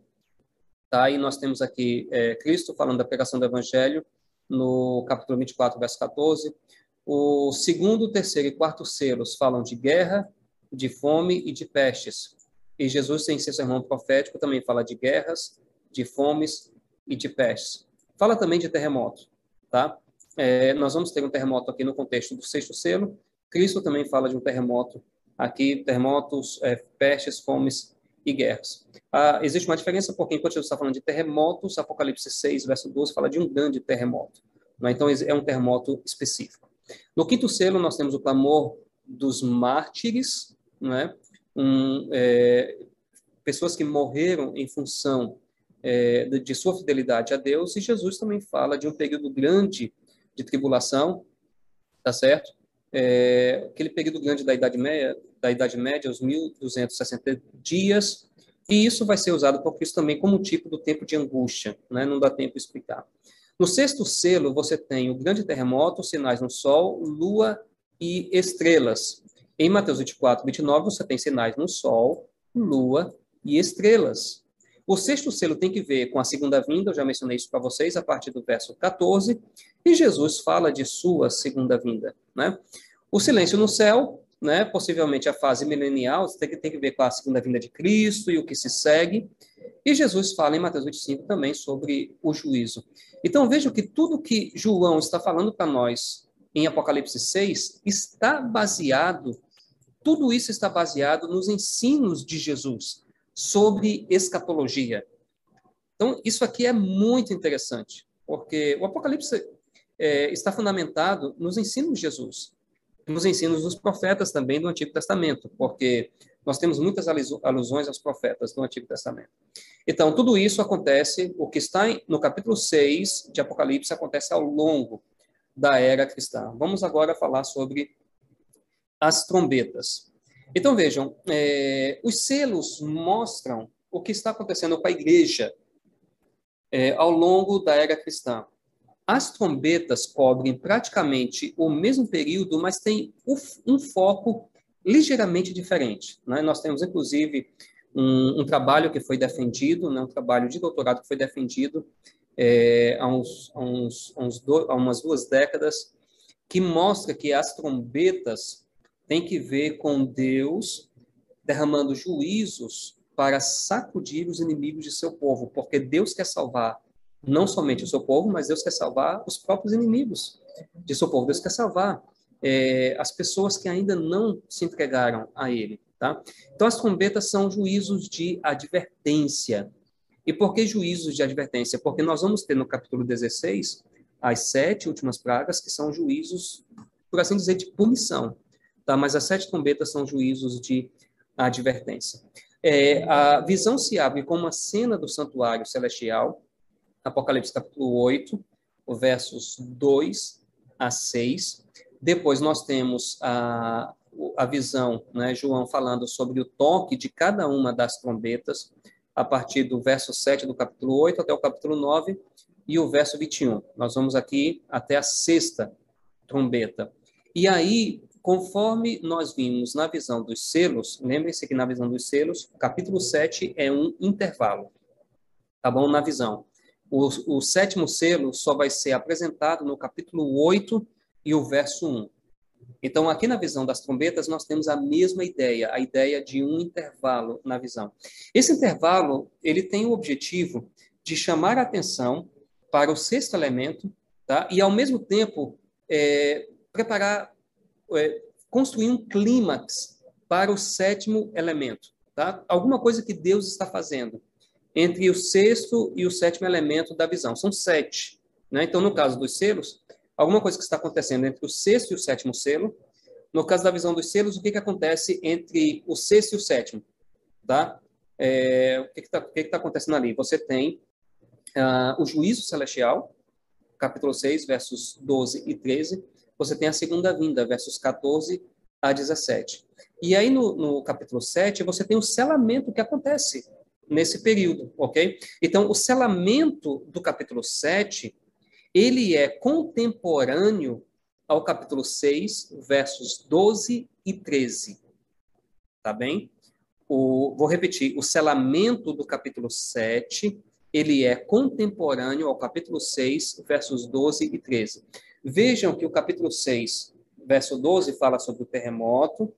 tá? E nós temos aqui é, Cristo falando da pregação do Evangelho no capítulo 24, verso 14. O segundo, terceiro e quarto selos falam de guerra, de fome e de pestes. E Jesus, em seu sermão profético, também fala de guerras, de fomes e de pestes. Fala também de terremoto, tá? É, nós vamos ter um terremoto aqui no contexto do sexto selo. Cristo também fala de um terremoto aqui terremotos, é, pestes, fomes e guerras. Ah, existe uma diferença porque enquanto Jesus está falando de terremotos, Apocalipse 6, verso 12, fala de um grande terremoto. Né? Então, é um terremoto específico. No quinto selo, nós temos o clamor dos mártires, né? um, é, pessoas que morreram em função é, de, de sua fidelidade a Deus, e Jesus também fala de um período grande de tribulação, tá certo? É, aquele período grande da Idade Média, da Idade Média, os 1260 dias, e isso vai ser usado por Cristo também como tipo do tempo de angústia, né? não dá tempo de explicar. No sexto selo, você tem o grande terremoto, sinais no Sol, Lua e estrelas. Em Mateus 24, 29, você tem sinais no Sol, Lua e estrelas. O sexto selo tem que ver com a segunda vinda, eu já mencionei isso para vocês, a partir do verso 14, e Jesus fala de sua segunda vinda. Né? O silêncio no céu, né, possivelmente a fase milenial, tem que, tem que ver com a segunda vinda de Cristo e o que se segue. E Jesus fala em Mateus 25 também sobre o juízo. Então vejam que tudo que João está falando para nós em Apocalipse 6 está baseado, tudo isso está baseado nos ensinos de Jesus sobre escatologia. Então, isso aqui é muito interessante, porque o Apocalipse é, está fundamentado nos ensinos de Jesus nos ensinos dos profetas também do Antigo Testamento, porque nós temos muitas alusões aos profetas do Antigo Testamento. Então, tudo isso acontece, o que está no capítulo 6 de Apocalipse acontece ao longo da era cristã. Vamos agora falar sobre as trombetas. Então, vejam, é, os selos mostram o que está acontecendo com a igreja é, ao longo da era cristã. As trombetas cobrem praticamente o mesmo período, mas tem um foco ligeiramente diferente. Né? Nós temos, inclusive, um, um, trabalho que foi defendido, né? um trabalho de doutorado que foi defendido é, há, uns, há, uns, há, uns do, há umas duas décadas, que mostra que as trombetas têm que ver com Deus derramando juízos para sacudir os inimigos de seu povo, porque Deus quer salvar não somente o seu povo, mas Deus quer salvar os próprios inimigos de seu povo. Deus quer salvar é, as pessoas que ainda não se entregaram a Ele. Tá? Então, as trombetas são juízos de advertência. E por que juízos de advertência? Porque nós vamos ter no capítulo 16 as sete últimas pragas, que são juízos, por assim dizer, de punição. Tá? Mas as sete trombetas são juízos de advertência. É, a visão se abre com uma cena do santuário celestial, Apocalipse capítulo 8, versos 2 a 6. Depois nós temos a, a visão, né, João falando sobre o toque de cada uma das trombetas, a partir do verso 7 do capítulo 8 até o capítulo 9 e o verso 21. Nós vamos aqui até a sexta trombeta. E aí, conforme nós vimos na visão dos selos, lembrem-se que na visão dos selos, capítulo 7 é um intervalo. Tá bom? Na visão. O, o sétimo selo só vai ser apresentado no capítulo 8 e o verso 1. Então, aqui na visão das trombetas, nós temos a mesma ideia, a ideia de um intervalo na visão. Esse intervalo, ele tem o objetivo de chamar a atenção para o sexto elemento, tá? E, ao mesmo tempo, é, preparar, é, construir um clímax para o sétimo elemento, tá? Alguma coisa que Deus está fazendo entre o sexto e o sétimo elemento da visão. São sete, né? Então, no caso dos selos, alguma coisa que está acontecendo entre o sexto e o sétimo selo. No caso da visão dos selos, o que, que acontece entre o sexto e o sétimo? Tá? É, o que está tá acontecendo ali? Você tem uh, o juízo celestial, capítulo 6, versos 12 e 13. Você tem a segunda vinda, versos 14 a 17. E aí, no, no capítulo 7, você tem o selamento que acontece nesse período, ok? Então, o selamento do capítulo 7 ele é contemporâneo ao capítulo 6, versos 12 e 13. Tá bem? O, vou repetir, o selamento do capítulo 7, ele é contemporâneo ao capítulo 6, versos 12 e 13. Vejam que o capítulo 6, verso 12, fala sobre o terremoto,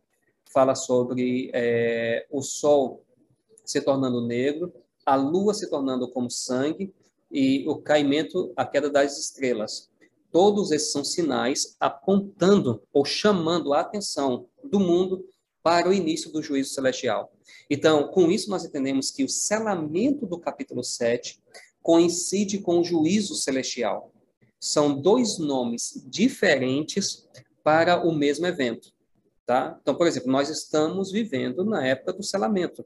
fala sobre é, o sol se tornando negro, a lua se tornando como sangue, e o caimento, a queda das estrelas. Todos esses são sinais apontando ou chamando a atenção do mundo para o início do juízo celestial. Então, com isso, nós entendemos que o selamento do capítulo 7 coincide com o juízo celestial. São dois nomes diferentes para o mesmo evento. Tá? Então, por exemplo, nós estamos vivendo na época do selamento,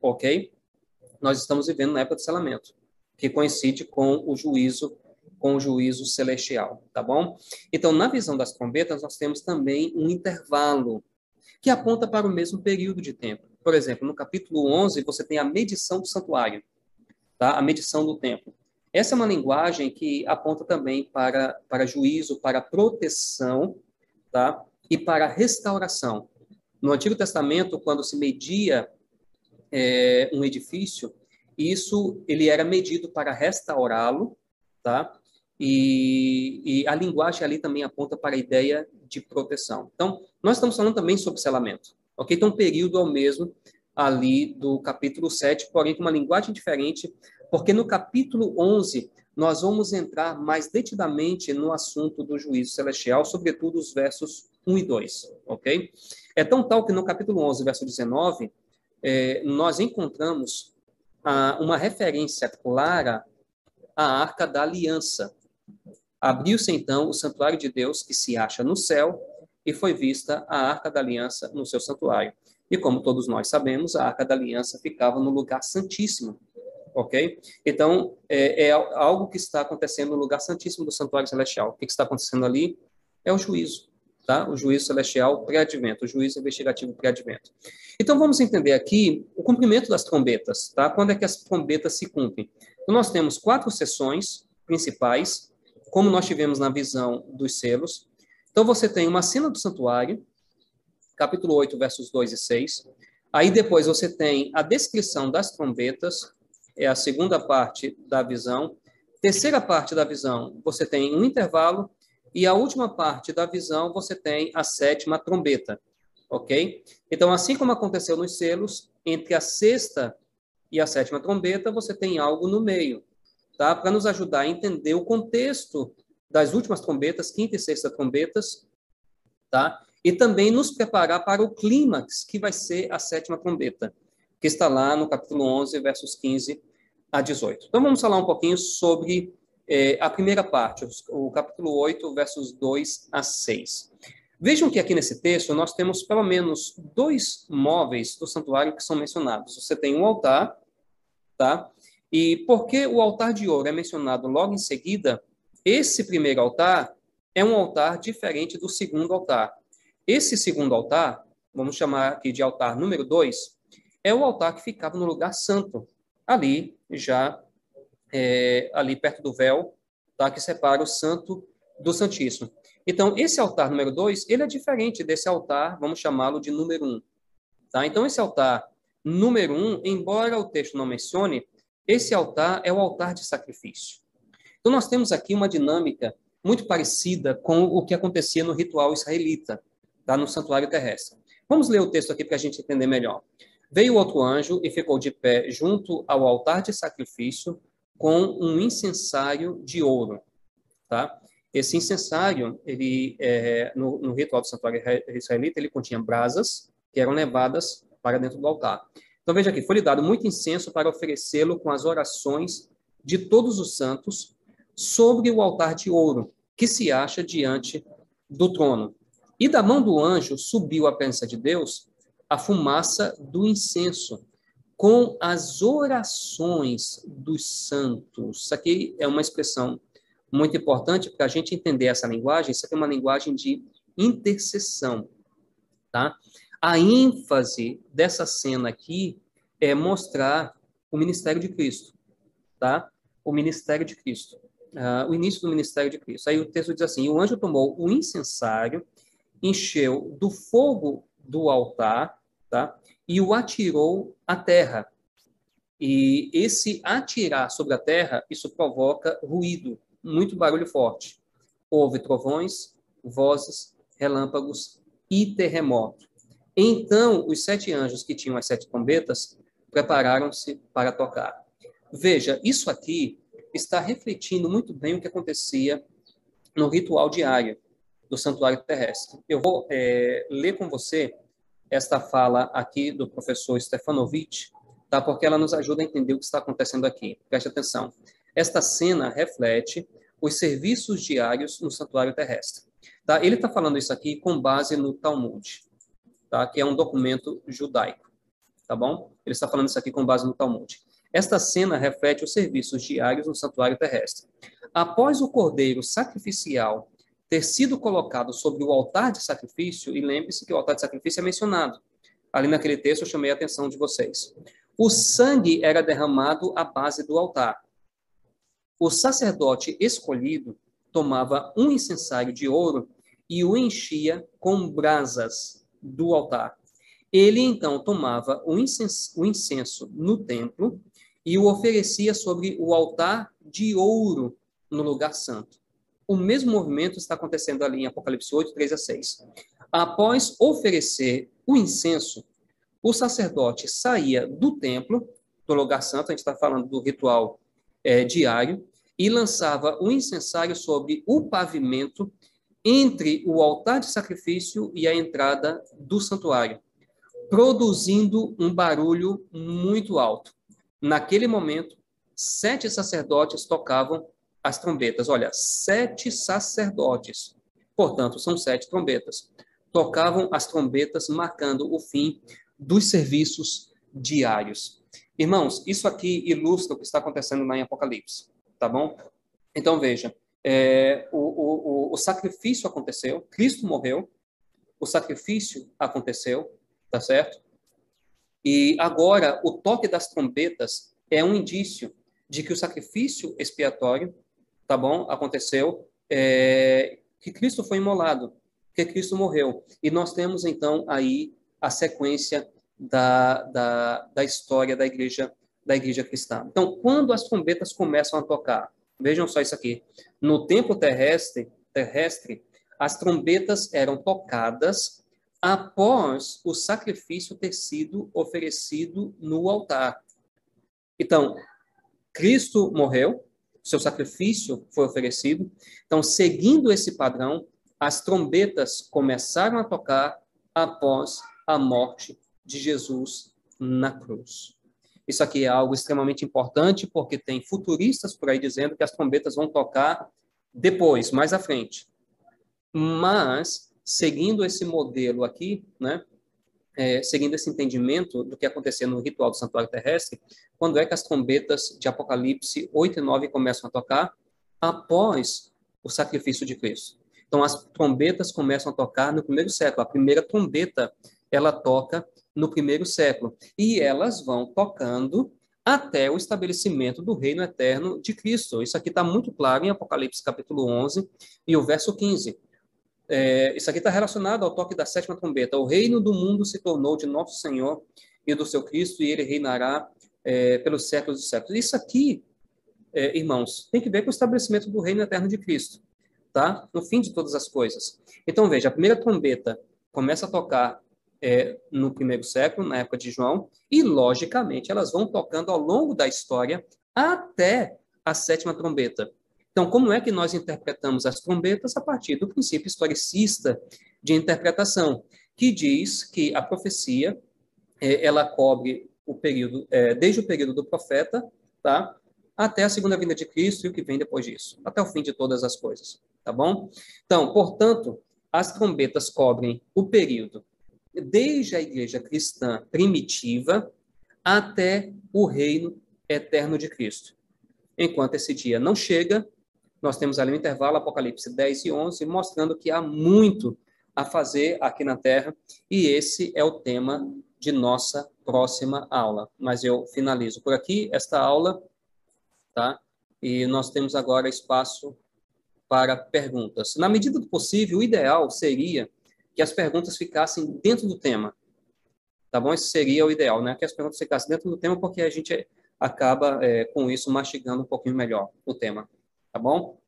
ok? Nós estamos vivendo na época do selamento que coincide com o juízo com o juízo celestial, tá bom? Então, na visão das trombetas, nós temos também um intervalo que aponta para o mesmo período de tempo. Por exemplo, no capítulo 11, você tem a medição do santuário, tá? A medição do tempo. Essa é uma linguagem que aponta também para, para juízo, para proteção, tá? E para restauração. No Antigo Testamento, quando se media é, um edifício, isso ele era medido para restaurá-lo, tá? E, e, a linguagem ali também aponta para a ideia de proteção. Então, nós estamos falando também sobre selamento, ok? Então, um período ao mesmo ali do capítulo 7, porém com uma linguagem diferente, porque no capítulo 11 nós vamos entrar mais detidamente no assunto do juízo celestial, sobretudo os versos 1 e 2, ok? É tão tal que no capítulo 11, verso 19, é, nós encontramos uma referência clara à Arca da Aliança. Abriu-se então o santuário de Deus que se acha no céu e foi vista a Arca da Aliança no seu santuário. E como todos nós sabemos, a Arca da Aliança ficava no lugar santíssimo, ok? Então, é, é algo que está acontecendo no lugar santíssimo do santuário celestial. O que está acontecendo ali? É o juízo tá? O juízo celestial pré-advento, o juízo investigativo pré-advento. Então vamos entender aqui o cumprimento das trombetas, tá? Quando é que as trombetas se cumprem? Então nós temos quatro sessões principais, como nós tivemos na visão dos selos. Então você tem uma cena do santuário, capítulo 8, versos 2 e 6. Aí depois você tem a descrição das trombetas, é a segunda parte da visão. Terceira parte da visão, você tem um intervalo e a última parte da visão, você tem a sétima trombeta, ok? Então, assim como aconteceu nos selos, entre a sexta e a sétima trombeta, você tem algo no meio, tá? Para nos ajudar a entender o contexto das últimas trombetas, quinta e sexta trombetas, tá? E também nos preparar para o clímax, que vai ser a sétima trombeta, que está lá no capítulo 11, versos 15 a 18. Então, vamos falar um pouquinho sobre é, a primeira parte, o capítulo 8, versos 2 a 6. Vejam que aqui nesse texto nós temos pelo menos dois móveis do santuário que são mencionados. Você tem um altar, tá? E porque o altar de ouro é mencionado logo em seguida, esse primeiro altar é um altar diferente do segundo altar. Esse segundo altar, vamos chamar aqui de altar número 2, é o altar que ficava no lugar santo, ali já é, ali perto do véu, tá, que separa o santo do santíssimo. Então, esse altar número 2, ele é diferente desse altar, vamos chamá-lo de número 1. Um, tá? Então, esse altar número 1, um, embora o texto não mencione, esse altar é o altar de sacrifício. Então, nós temos aqui uma dinâmica muito parecida com o que acontecia no ritual israelita. tá? no santuário terrestre. Vamos ler o texto aqui para a gente entender melhor. Veio outro anjo e ficou de pé junto ao altar de sacrifício com um incensário de ouro. Tá? Esse incensário, ele, é, no, no, ritual do santuário israelita, ele continha brasas que eram levadas para dentro do altar. Então veja aqui, foi-lhe dado muito incenso para oferecê-lo com as orações de todos os santos sobre o altar de ouro que se acha diante do trono. E da mão do anjo subiu à presença de Deus a fumaça do incenso, com as orações dos santos. Isso aqui é uma expressão muito importante para a gente entender essa linguagem. Isso aqui é uma linguagem de intercessão, tá? A ênfase dessa cena aqui é mostrar o ministério de Cristo, tá? O ministério de Cristo. Uh, o início do ministério de Cristo. Aí o texto diz assim: o anjo tomou o incensário, encheu do fogo do altar, tá? E o atirou à terra. E esse atirar sobre a terra, isso provoca ruído, muito barulho forte. Houve trovões, vozes, relâmpagos e terremoto. Então, os sete anjos que tinham as sete trombetas prepararam-se para tocar. Veja, isso aqui está refletindo muito bem o que acontecia no ritual diário do santuário terrestre. Eu vou é, ler com você esta fala aqui do professor Stefanovic, tá? porque ela nos ajuda a entender o que está acontecendo aqui. Preste atenção. Esta cena reflete os serviços diários no santuário terrestre. Tá? Ele está falando isso aqui com base no Talmud, tá? que é um documento judaico. Tá bom? Ele está falando isso aqui com base no Talmud. Esta cena reflete os serviços diários no santuário terrestre. Após o cordeiro sacrificial ter sido colocado sobre o altar de sacrifício, e lembre-se que o altar de sacrifício é mencionado. Ali naquele texto eu chamei a atenção de vocês. O sangue era derramado à base do altar. O sacerdote escolhido tomava um incensário de ouro e o enchia com brasas do altar. Ele então tomava o incenso, o incenso no templo e o oferecia sobre o altar de ouro no lugar santo. O mesmo movimento está acontecendo ali em Apocalipse 8, 3 a 6. Após oferecer o incenso, o sacerdote saía do templo, do lugar santo, a gente está falando do ritual é, diário, e lançava o incensário sobre o pavimento entre o altar de sacrifício e a entrada do santuário, produzindo um barulho muito alto. Naquele momento, sete sacerdotes tocavam as trombetas. Olha, sete sacerdotes, portanto, são sete trombetas. Tocavam as trombetas, marcando o fim dos serviços diários. Irmãos, isso aqui ilustra o que está acontecendo lá em Apocalipse, tá bom? Então, veja, é, o, o, o sacrifício aconteceu, Cristo morreu, o sacrifício aconteceu, tá certo? E agora, o toque das trombetas é um indício de que o sacrifício expiatório, tá bom, aconteceu, é, que Cristo foi imolado, que Cristo morreu. E nós temos, então, aí a sequência da, da, da história da igreja, da igreja cristã. Então, quando as trombetas começam a tocar, vejam só isso aqui, no templo terrestre, terrestre as trombetas eram tocadas após o sacrifício ter sido oferecido no altar. Então, Cristo morreu, seu sacrifício foi oferecido. Então, seguindo esse padrão, as trombetas começaram a tocar após a morte de Jesus na cruz. Isso aqui é algo extremamente importante, porque tem futuristas por aí dizendo que as trombetas vão tocar depois, mais à frente. Mas seguindo esse modelo aqui, né, é, seguindo esse entendimento do que acontecia no ritual do santuário terrestre, quando é que as trombetas de Apocalipse 8 e 9 começam a tocar? Após o sacrifício de Cristo. Então, as trombetas começam a tocar no primeiro século. A primeira trombeta, ela toca no primeiro século. E elas vão tocando até o estabelecimento do reino eterno de Cristo. Isso aqui está muito claro em Apocalipse capítulo 11 e o verso 15 é, isso aqui está relacionado ao toque da sétima trombeta. O reino do mundo se tornou de nosso Senhor e do seu Cristo, e ele reinará é, pelos séculos dos séculos. Isso aqui, é, irmãos, tem que ver com o estabelecimento do reino eterno de Cristo, tá? No fim de todas as coisas. Então, veja, a primeira trombeta começa a tocar é, no primeiro século, na época de João, e, logicamente, elas vão tocando ao longo da história até a sétima trombeta. Então, como é que nós interpretamos as trombetas? A partir do princípio historicista de interpretação, que diz que a profecia é, ela cobre o período, é, desde o período do profeta, tá? até a segunda vinda de Cristo e o que vem depois disso, até o fim de todas as coisas, tá bom? Então, portanto, as trombetas cobrem o período desde a igreja cristã primitiva até o reino eterno de Cristo. Enquanto esse dia não chega, nós temos ali um intervalo, Apocalipse 10 e 11, mostrando que há muito a fazer aqui na Terra, e esse é o tema de nossa próxima aula. Mas eu finalizo por aqui esta aula tá? E nós temos agora espaço para perguntas. Na medida do possível, o ideal seria que as perguntas ficassem dentro do tema. Tá bom? Esse seria o ideal, né? Que as perguntas ficassem dentro do tema, porque a gente acaba, é, com isso, mastigando um pouquinho melhor o tema. Tá bom?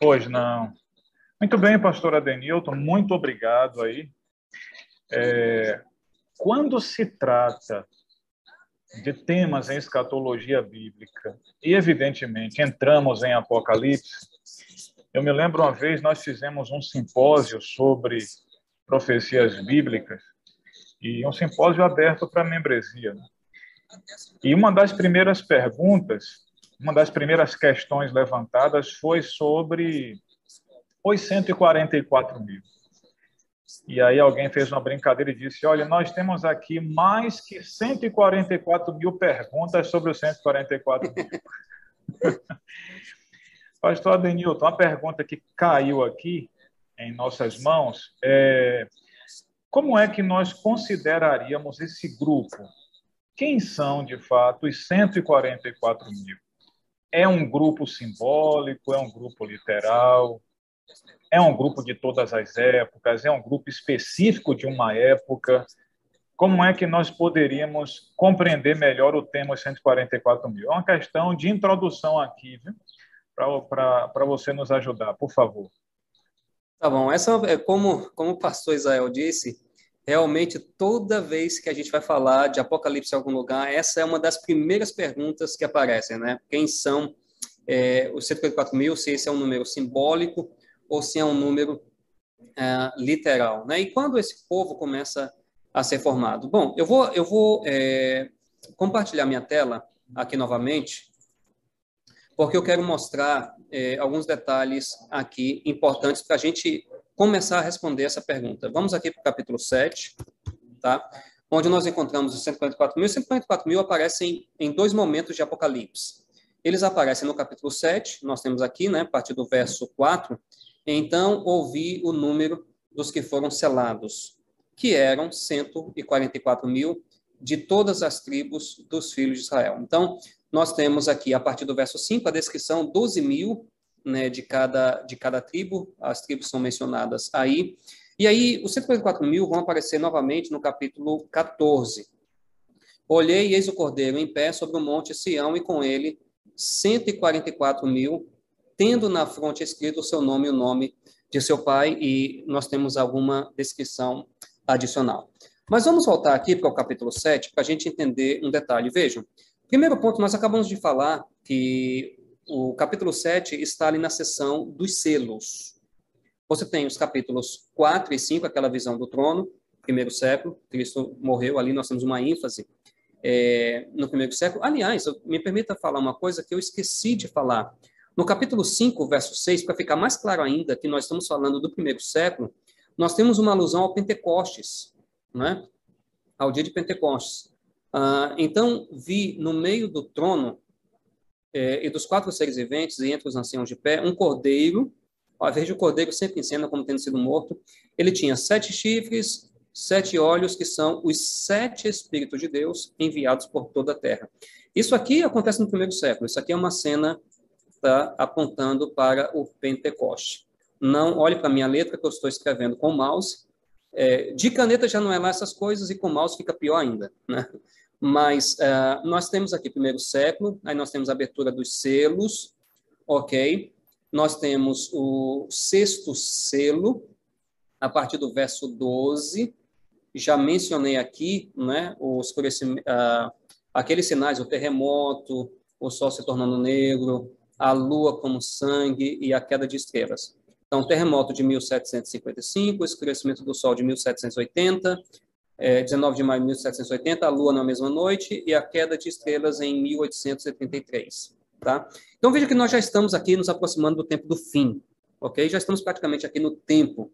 Pois não. Muito bem, pastor Adenilton, muito obrigado aí. É, quando se trata de temas em escatologia bíblica, e evidentemente entramos em Apocalipse, eu me lembro uma vez nós fizemos um simpósio sobre profecias bíblicas, e um simpósio aberto para membresia. Né? E uma das primeiras perguntas, uma das primeiras questões levantadas foi sobre os 144 mil. E aí alguém fez uma brincadeira e disse: Olha, nós temos aqui mais que 144 mil perguntas sobre os 144 mil. Pastor Adenilton, uma pergunta que caiu aqui em nossas mãos é como é que nós consideraríamos esse grupo? Quem são, de fato, os 144 mil? É um grupo simbólico? É um grupo literal? É um grupo de todas as épocas? É um grupo específico de uma época? Como é que nós poderíamos compreender melhor o tema 144 mil? É uma questão de introdução aqui, para você nos ajudar, por favor. Tá bom. Essa é como, como o pastor Israel disse, realmente toda vez que a gente vai falar de Apocalipse em algum lugar, essa é uma das primeiras perguntas que aparecem, né? Quem são é, os 144 mil, se esse é um número simbólico ou se é um número é, literal, né? E quando esse povo começa a ser formado? Bom, eu vou, eu vou é, compartilhar minha tela aqui novamente porque eu quero mostrar é, alguns detalhes aqui importantes para a gente começar a responder essa pergunta. Vamos aqui para o capítulo 7, tá? onde nós encontramos os 144 mil. Os 144 mil aparecem em dois momentos de Apocalipse. Eles aparecem no capítulo 7, nós temos aqui, né, a partir do verso 4, então ouvi o número dos que foram selados, que eram 144 mil de todas as tribos dos filhos de Israel. Então, nós temos aqui, a partir do verso 5, a descrição 12 mil né, de, cada, de cada tribo, as tribos são mencionadas aí. E aí, os 144 mil vão aparecer novamente no capítulo 14. Olhei e eis o cordeiro em pé sobre o monte Sião, e com ele 144 mil, tendo na fronte escrito o seu nome e o nome de seu pai, e nós temos alguma descrição adicional. Mas vamos voltar aqui para o capítulo 7 para a gente entender um detalhe. Vejam, Primeiro ponto, nós acabamos de falar que o capítulo 7 está ali na seção dos selos. Você tem os capítulos 4 e 5, aquela visão do trono, primeiro século, Cristo morreu ali, nós temos uma ênfase é, no primeiro século. Aliás, me permita falar uma coisa que eu esqueci de falar. No capítulo 5, verso 6, para ficar mais claro ainda que nós estamos falando do primeiro século, nós temos uma alusão ao Pentecostes, né? ao dia de Pentecostes. Ah, então, vi no meio do trono é, e dos quatro seres viventes e entre os anciãos de pé um cordeiro. Ó, veja o cordeiro sempre em cena como tendo sido morto. Ele tinha sete chifres, sete olhos, que são os sete Espíritos de Deus enviados por toda a terra. Isso aqui acontece no primeiro século. Isso aqui é uma cena tá, apontando para o Pentecoste. Não olhe para a minha letra que eu estou escrevendo com mouse. É, de caneta já não é lá essas coisas e com mouse fica pior ainda, né? Mas uh, nós temos aqui primeiro século, aí nós temos a abertura dos selos, ok? Nós temos o sexto selo, a partir do verso 12. Já mencionei aqui, né, os uh, aqueles sinais, o terremoto, o sol se tornando negro, a lua como sangue e a queda de estrelas. Então, terremoto de 1755, escurecimento do sol de 1780, é, 19 de maio de 1780, a Lua na mesma noite, e a queda de estrelas em 1873. Tá? Então veja que nós já estamos aqui nos aproximando do tempo do fim, ok? Já estamos praticamente aqui no tempo,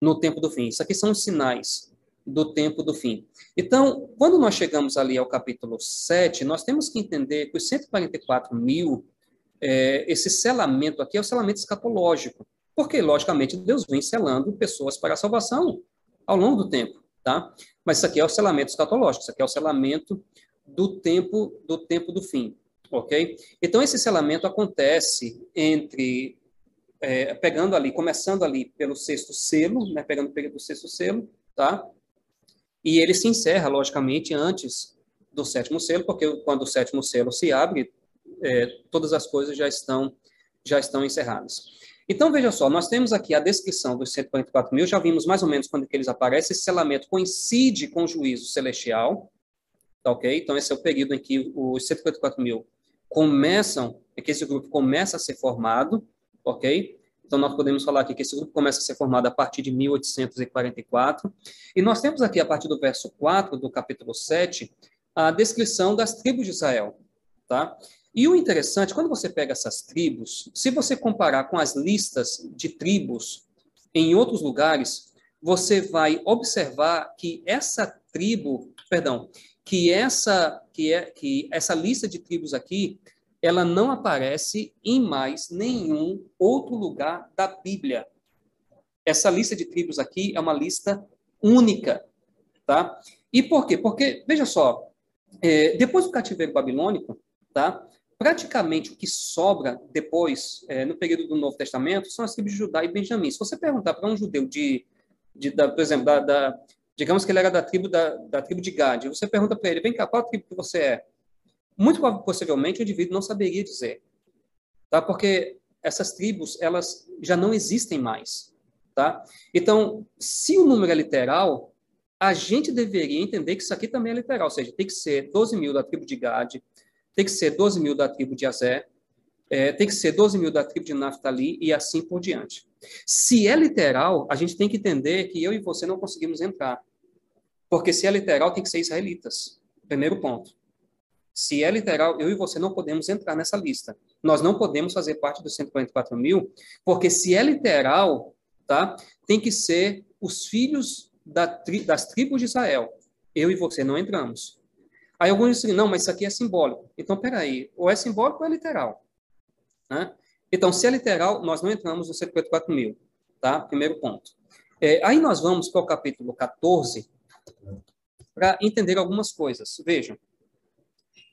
no tempo do fim. Isso aqui são os sinais do tempo do fim. Então, quando nós chegamos ali ao capítulo 7, nós temos que entender que os 144 mil, é, esse selamento aqui é o selamento escatológico, porque, logicamente, Deus vem selando pessoas para a salvação ao longo do tempo tá? Mas isso aqui é o selamento escatológico, isso aqui é o selamento do tempo do tempo do fim, ok? Então esse selamento acontece entre é, pegando ali, começando ali pelo sexto selo, né? Pegando o sexto selo, tá? E ele se encerra logicamente antes do sétimo selo, porque quando o sétimo selo se abre, é, todas as coisas já estão já estão encerradas. Então, veja só, nós temos aqui a descrição dos 144 mil, já vimos mais ou menos quando que eles aparecem, esse selamento coincide com o juízo celestial, tá ok? Então, esse é o período em que os 144 mil começam, é que esse grupo começa a ser formado, ok? Então, nós podemos falar aqui que esse grupo começa a ser formado a partir de 1844. E nós temos aqui, a partir do verso 4 do capítulo 7, a descrição das tribos de Israel, tá? E o interessante, quando você pega essas tribos, se você comparar com as listas de tribos em outros lugares, você vai observar que essa tribo, perdão, que essa que é que essa lista de tribos aqui, ela não aparece em mais nenhum outro lugar da Bíblia. Essa lista de tribos aqui é uma lista única, tá? E por quê? Porque veja só, é, depois do cativeiro babilônico, tá? Praticamente o que sobra depois, é, no período do Novo Testamento, são as tribos de Judá e Benjamim. Se você perguntar para um judeu de, de da, por exemplo, da, da, digamos que ele era da tribo da, da tribo de Gad, você pergunta para ele, vem cá, qual tribo que você é? Muito possivelmente o indivíduo não saberia dizer, tá? Porque essas tribos elas já não existem mais, tá? Então, se o número é literal, a gente deveria entender que isso aqui também é literal, ou seja, tem que ser 12 mil da tribo de Gad, tem que ser 12 mil da tribo de Azé, é, tem que ser 12 mil da tribo de Naftali e assim por diante. Se é literal, a gente tem que entender que eu e você não conseguimos entrar. Porque se é literal, tem que ser israelitas. Primeiro ponto. Se é literal, eu e você não podemos entrar nessa lista. Nós não podemos fazer parte dos 144 mil, porque se é literal, tá, tem que ser os filhos da tri, das tribos de Israel. Eu e você não entramos. Aí alguns dizem, não, mas isso aqui é simbólico. Então, peraí, ou é simbólico ou é literal. Né? Então, se é literal, nós não entramos no 154 mil. Tá? Primeiro ponto. É, aí nós vamos para o capítulo 14 para entender algumas coisas. Vejam.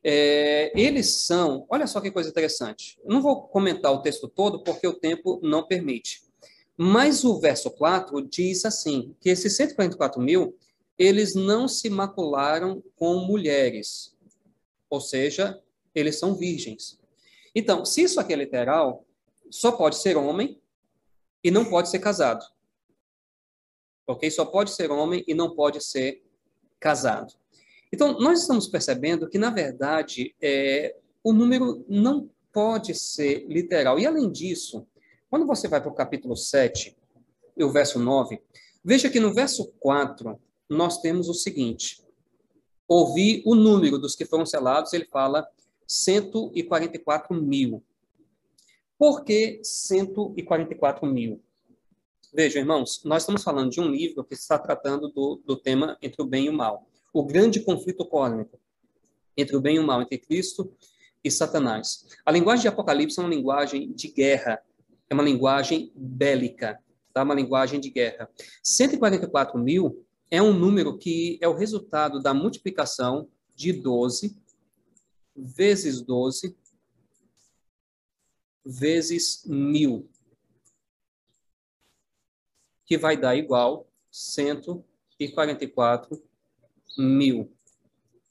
É, eles são, olha só que coisa interessante. Não vou comentar o texto todo porque o tempo não permite. Mas o verso 4 diz assim: que esses 144 mil eles não se macularam com mulheres, ou seja, eles são virgens. Então, se isso aqui é literal, só pode ser homem e não pode ser casado. Ok? Só pode ser homem e não pode ser casado. Então, nós estamos percebendo que, na verdade, é, o número não pode ser literal. E, além disso, quando você vai para o capítulo 7, e o verso 9, veja que no verso 4, nós temos o seguinte: ouvi o número dos que foram selados, ele fala 144 mil. Por que 144 mil? Vejam, irmãos, nós estamos falando de um livro que está tratando do, do tema entre o bem e o mal. O grande conflito cósmico entre o bem e o mal, entre Cristo e Satanás. A linguagem de Apocalipse é uma linguagem de guerra, é uma linguagem bélica, tá? uma linguagem de guerra. 144 mil é um número que é o resultado da multiplicação de 12 vezes 12 vezes mil, que vai dar igual 144 mil.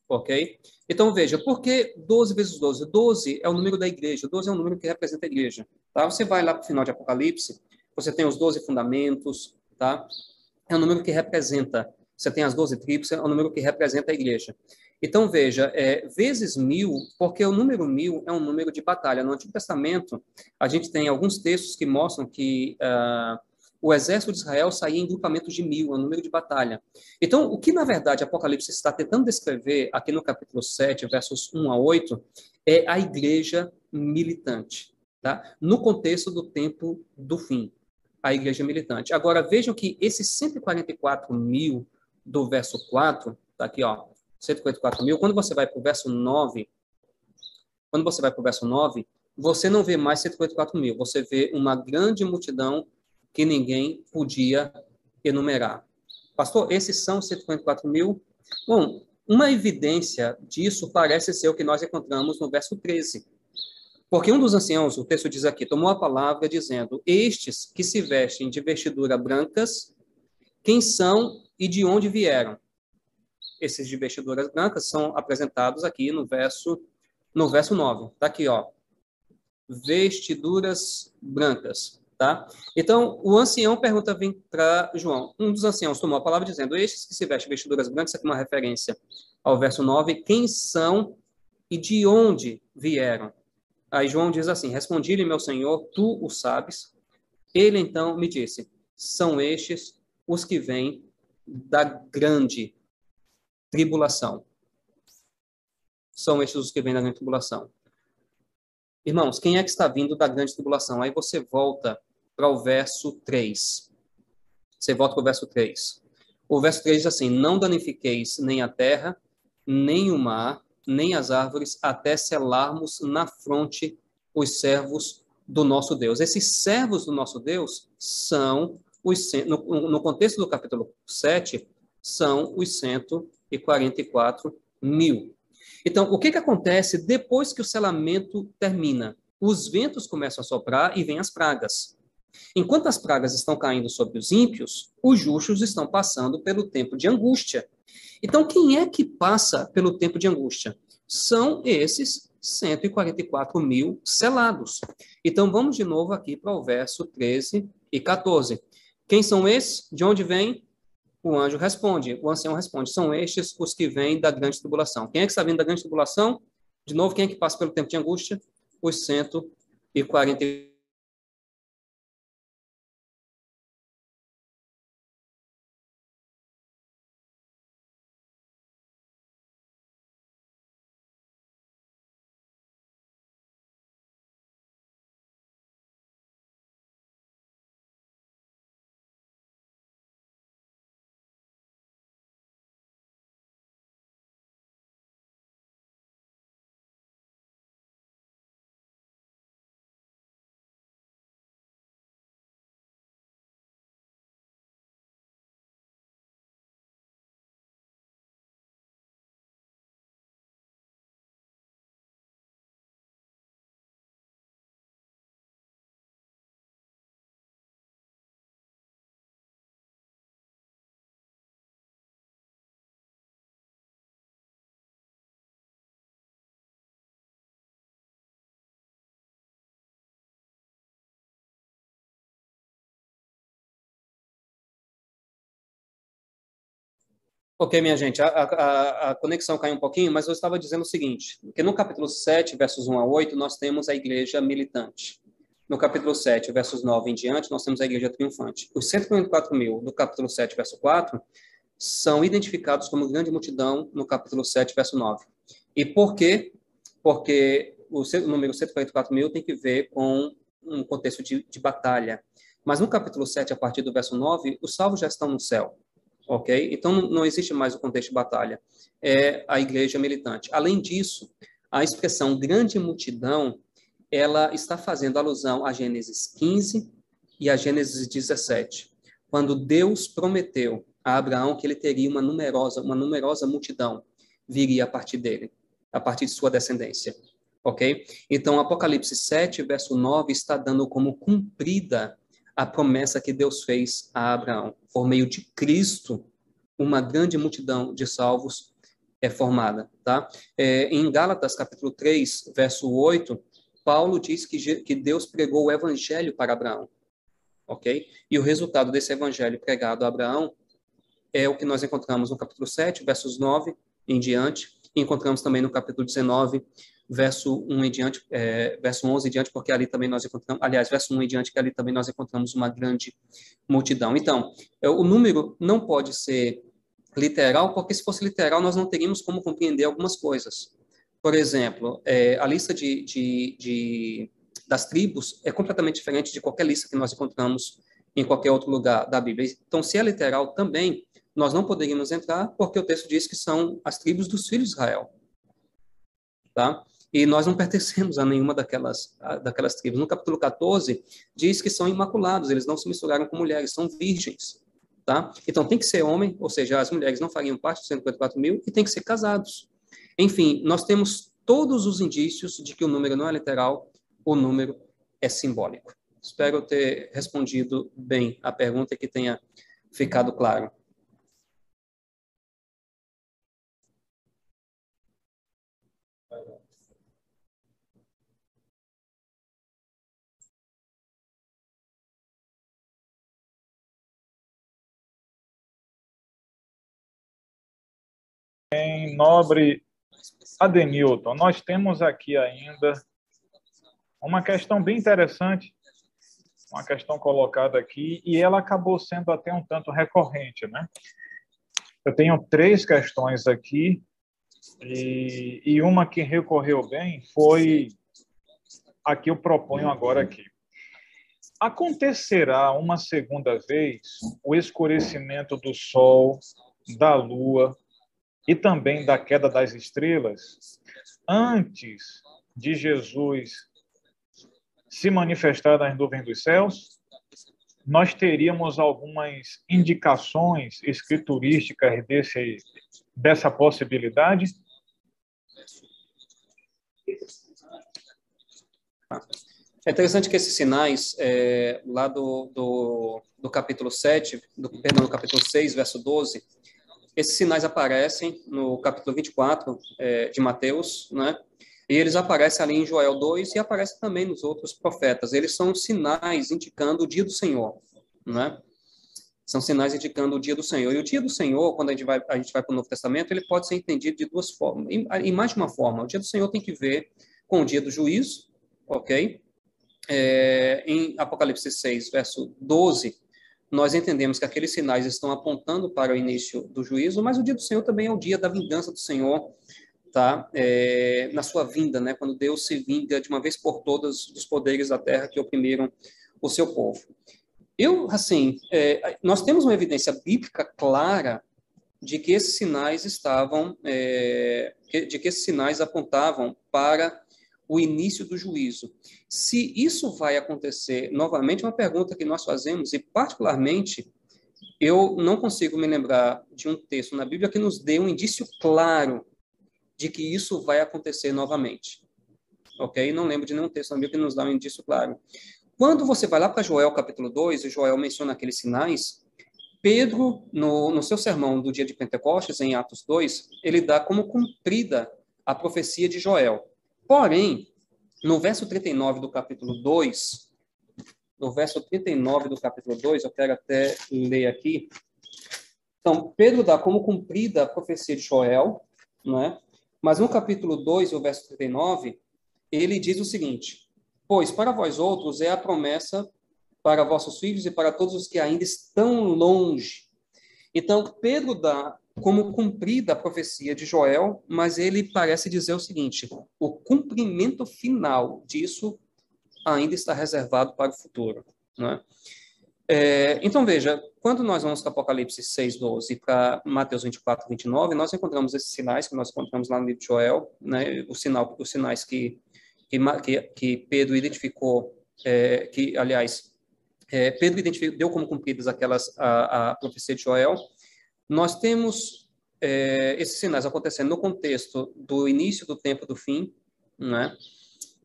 Ok? Então, veja, por que 12 vezes 12? 12 é o número da igreja, 12 é o número que representa a igreja. Tá? Você vai lá para o final de Apocalipse, você tem os 12 fundamentos, tá? É o número que representa. Você tem as 12 tribos, é o número que representa a igreja. Então, veja, é, vezes mil, porque o número mil é um número de batalha. No Antigo Testamento, a gente tem alguns textos que mostram que uh, o exército de Israel saía em grupamentos de mil, é um número de batalha. Então, o que, na verdade, Apocalipse está tentando descrever aqui no capítulo 7, versos 1 a 8, é a igreja militante, tá? no contexto do tempo do fim, a igreja militante. Agora, vejam que esses 144 mil do verso 4, tá aqui, ó, 144 mil, quando você vai para o verso 9, quando você vai para o verso 9, você não vê mais 144 mil, você vê uma grande multidão que ninguém podia enumerar. Pastor, esses são 144 mil? Bom, uma evidência disso parece ser o que nós encontramos no verso 13. Porque um dos anciãos, o texto diz aqui, tomou a palavra dizendo: Estes que se vestem de vestidura brancas, quem são e de onde vieram? esses de vestiduras brancas são apresentados aqui no verso no verso 9. Tá aqui, ó. Vestiduras brancas, tá? Então, o ancião pergunta vem para João. Um dos anciãos tomou a palavra dizendo: "Estes que se vestem vestiduras brancas", aqui uma referência ao verso 9, quem são e de onde vieram? Aí João diz assim: Respondi-lhe, meu senhor, tu o sabes. Ele então me disse: São estes os que vêm da grande tribulação. São estes os que vêm da grande tribulação. Irmãos, quem é que está vindo da grande tribulação? Aí você volta para o verso 3. Você volta para o verso 3. O verso 3 diz assim: Não danifiqueis nem a terra, nem o mar, nem as árvores, até selarmos na fronte os servos do nosso Deus. Esses servos do nosso Deus são os, no, no contexto do capítulo 7, são os 144 mil. Então, o que, que acontece depois que o selamento termina? Os ventos começam a soprar e vêm as pragas. Enquanto as pragas estão caindo sobre os ímpios, os justos estão passando pelo tempo de angústia. Então, quem é que passa pelo tempo de angústia? São esses 144 mil selados. Então, vamos de novo aqui para o verso 13 e 14. Quem são esses? De onde vêm? O anjo responde, o ancião responde: são estes os que vêm da grande tribulação. Quem é que está vindo da grande tribulação? De novo, quem é que passa pelo tempo de angústia? Os 144 Ok, minha gente, a, a, a, conexão caiu um pouquinho, mas eu estava dizendo o seguinte, que no capítulo 7, versos 1 a 8, nós temos a igreja militante. No capítulo 7, versos 9 em diante, nós temos a igreja triunfante. Os 144 mil do capítulo 7, verso 4, são identificados como grande multidão no capítulo 7, verso 9. E por quê? Porque o número 144 mil tem que ver com um contexto de, de batalha. Mas no capítulo 7, a partir do verso 9, os salvos já estão no céu. Ok? Então não existe mais o contexto de batalha. É a igreja militante. Além disso, a expressão grande multidão, ela está fazendo alusão a Gênesis 15 e a Gênesis 17, quando Deus prometeu a Abraão que ele teria uma numerosa, uma numerosa multidão viria a partir dele, a partir de sua descendência. Ok? Então, Apocalipse 7, verso 9, está dando como cumprida a promessa que Deus fez a Abraão. Por meio de Cristo, uma grande multidão de salvos é formada. Tá? É, em Gálatas, capítulo 3, verso 8, Paulo diz que, que Deus pregou o evangelho para Abraão. Ok? E o resultado desse evangelho pregado a Abraão é o que nós encontramos no capítulo 7, versos 9 em diante, e encontramos também no capítulo 19, verso 1 em diante, é, verso 11 em diante, porque ali também nós encontramos, aliás, verso 1 em diante, que ali também nós encontramos uma grande multidão. Então, é, o número não pode ser literal, porque se fosse literal, nós não teríamos como compreender algumas coisas. Por exemplo, é, a lista de, de, de, das tribos é completamente diferente de qualquer lista que nós encontramos em qualquer outro lugar da Bíblia. Então, se é literal também, nós não poderíamos entrar, porque o texto diz que são as tribos dos filhos de Israel. Tá? E nós não pertencemos a nenhuma daquelas, daquelas tribos. No capítulo 14, diz que são imaculados, eles não se misturaram com mulheres, são virgens. Tá? Então, tem que ser homem, ou seja, as mulheres não fariam parte dos 154 mil, e tem que ser casados. Enfim, nós temos todos os indícios de que o número não é literal, o número é simbólico. Espero ter respondido bem a pergunta e que tenha ficado claro. Em nobre Adenilton, nós temos aqui ainda uma questão bem interessante, uma questão colocada aqui, e ela acabou sendo até um tanto recorrente, né? Eu tenho três questões aqui, e, e uma que recorreu bem foi a que eu proponho agora aqui. Acontecerá uma segunda vez o escurecimento do Sol, da Lua e também da queda das estrelas, antes de Jesus se manifestar nas nuvens dos céus, nós teríamos algumas indicações escriturísticas desse, dessa possibilidade? É interessante que esses sinais, é, lá do, do, do capítulo 7, do, perdão, do capítulo 6, verso 12, esses sinais aparecem no capítulo 24 é, de Mateus, né? E eles aparecem ali em Joel 2 e aparecem também nos outros profetas. Eles são sinais indicando o dia do Senhor, né? São sinais indicando o dia do Senhor. E o dia do Senhor, quando a gente vai, a gente vai para o Novo Testamento, ele pode ser entendido de duas formas, em, mais de uma forma. O dia do Senhor tem que ver com o dia do juízo, ok? É, em Apocalipse 6, verso 12, nós entendemos que aqueles sinais estão apontando para o início do juízo, mas o dia do Senhor também é o dia da vingança do Senhor, tá? É, na sua vinda, né? Quando Deus se vinga de uma vez por todas dos poderes da terra que oprimiram o seu povo. Eu, assim, é, nós temos uma evidência bíblica clara de que esses sinais estavam, é, de que esses sinais apontavam para o início do juízo. Se isso vai acontecer, novamente, uma pergunta que nós fazemos, e particularmente, eu não consigo me lembrar de um texto na Bíblia que nos dê um indício claro de que isso vai acontecer novamente. Ok? Não lembro de nenhum texto na Bíblia que nos dá um indício claro. Quando você vai lá para Joel capítulo 2, e Joel menciona aqueles sinais, Pedro, no, no seu sermão do dia de Pentecostes, em Atos 2, ele dá como cumprida a profecia de Joel. Porém, no verso 39 do capítulo 2, no verso 39 do capítulo 2, eu quero até ler aqui. Então, Pedro dá como cumprida a profecia de Joel, não é? Mas no capítulo 2, o verso 39, ele diz o seguinte: Pois para vós outros é a promessa para vossos filhos e para todos os que ainda estão longe. Então, Pedro dá como cumprida a profecia de Joel, mas ele parece dizer o seguinte: o cumprimento final disso ainda está reservado para o futuro. Não é? Então, veja, quando nós vamos para Apocalipse 6, 12 para Mateus 24, 29, nós encontramos esses sinais que nós encontramos lá no livro de Joel, né, o sinal, os sinais que, que, que Pedro identificou, é, que, aliás, é, Pedro deu como cumpridas aquelas, a, a profecia de Joel. Nós temos é, esses sinais acontecendo no contexto do início do tempo do fim, né?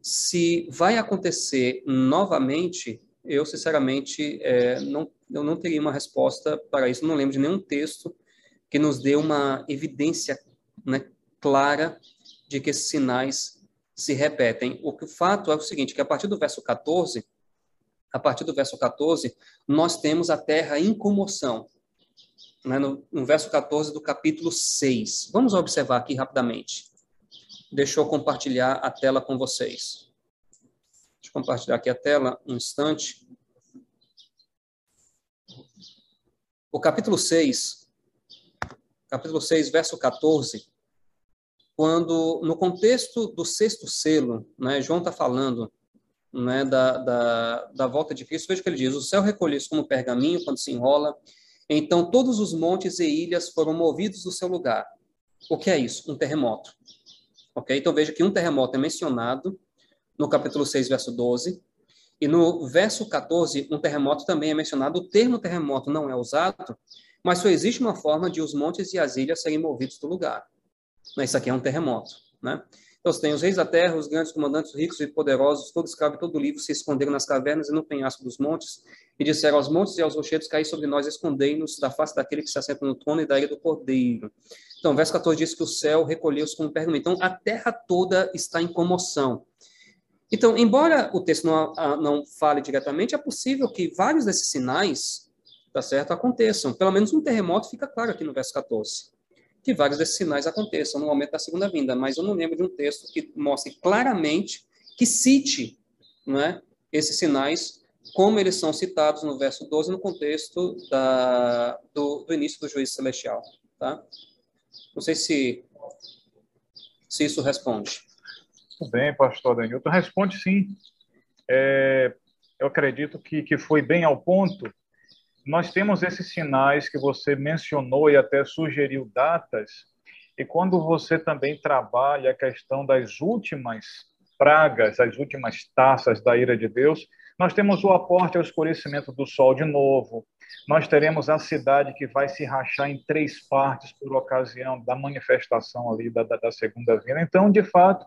Se vai acontecer novamente, eu sinceramente é, não, eu não teria uma resposta para isso. Não lembro de nenhum texto que nos dê uma evidência né, clara de que esses sinais se repetem. O que o fato é o seguinte, que a partir do verso 14, a partir do verso 14, nós temos a terra em comoção. Né, no, no verso 14 do capítulo 6. Vamos observar aqui rapidamente. Deixa eu compartilhar a tela com vocês. Deixa eu compartilhar aqui a tela um instante. O capítulo 6, capítulo 6, verso 14, quando, no contexto do sexto selo, né, João está falando né, da, da, da volta de Cristo, veja o que ele diz: O céu recolheu-se como pergaminho quando se enrola, então todos os montes e ilhas foram movidos do seu lugar. O que é isso? Um terremoto. Ok? Então veja que um terremoto é mencionado no capítulo 6, verso 12. E no verso 14, um terremoto também é mencionado. O termo terremoto não é usado, mas só existe uma forma de os montes e as ilhas serem movidos do lugar. Isso aqui é um terremoto. Né? Então, você tem os reis da terra, os grandes comandantes ricos e poderosos, todo escravo e todo livro se esconderam nas cavernas e no penhasco dos montes, e disseram aos montes e aos rochedos, caí sobre nós, escondei-nos da face daquele que se assenta no trono e da ilha do cordeiro. Então, verso 14 diz que o céu recolheu-se como pergaminho. Então, a terra toda está em comoção. Então, embora o texto não, não fale diretamente, é possível que vários desses sinais, tá certo, aconteçam. Pelo menos um terremoto fica claro aqui no verso 14 que vários desses sinais aconteçam no momento da segunda vinda, mas eu não lembro de um texto que mostre claramente, que cite não é, esses sinais, como eles são citados no verso 12, no contexto da, do, do início do juízo celestial. Tá? Não sei se, se isso responde. Muito bem, pastor Danilton. Responde sim. É, eu acredito que, que foi bem ao ponto nós temos esses sinais que você mencionou e até sugeriu datas, e quando você também trabalha a questão das últimas pragas, as últimas taças da ira de Deus, nós temos o aporte ao escurecimento do sol de novo, nós teremos a cidade que vai se rachar em três partes por ocasião da manifestação ali da, da, da segunda vinda. Então, de fato,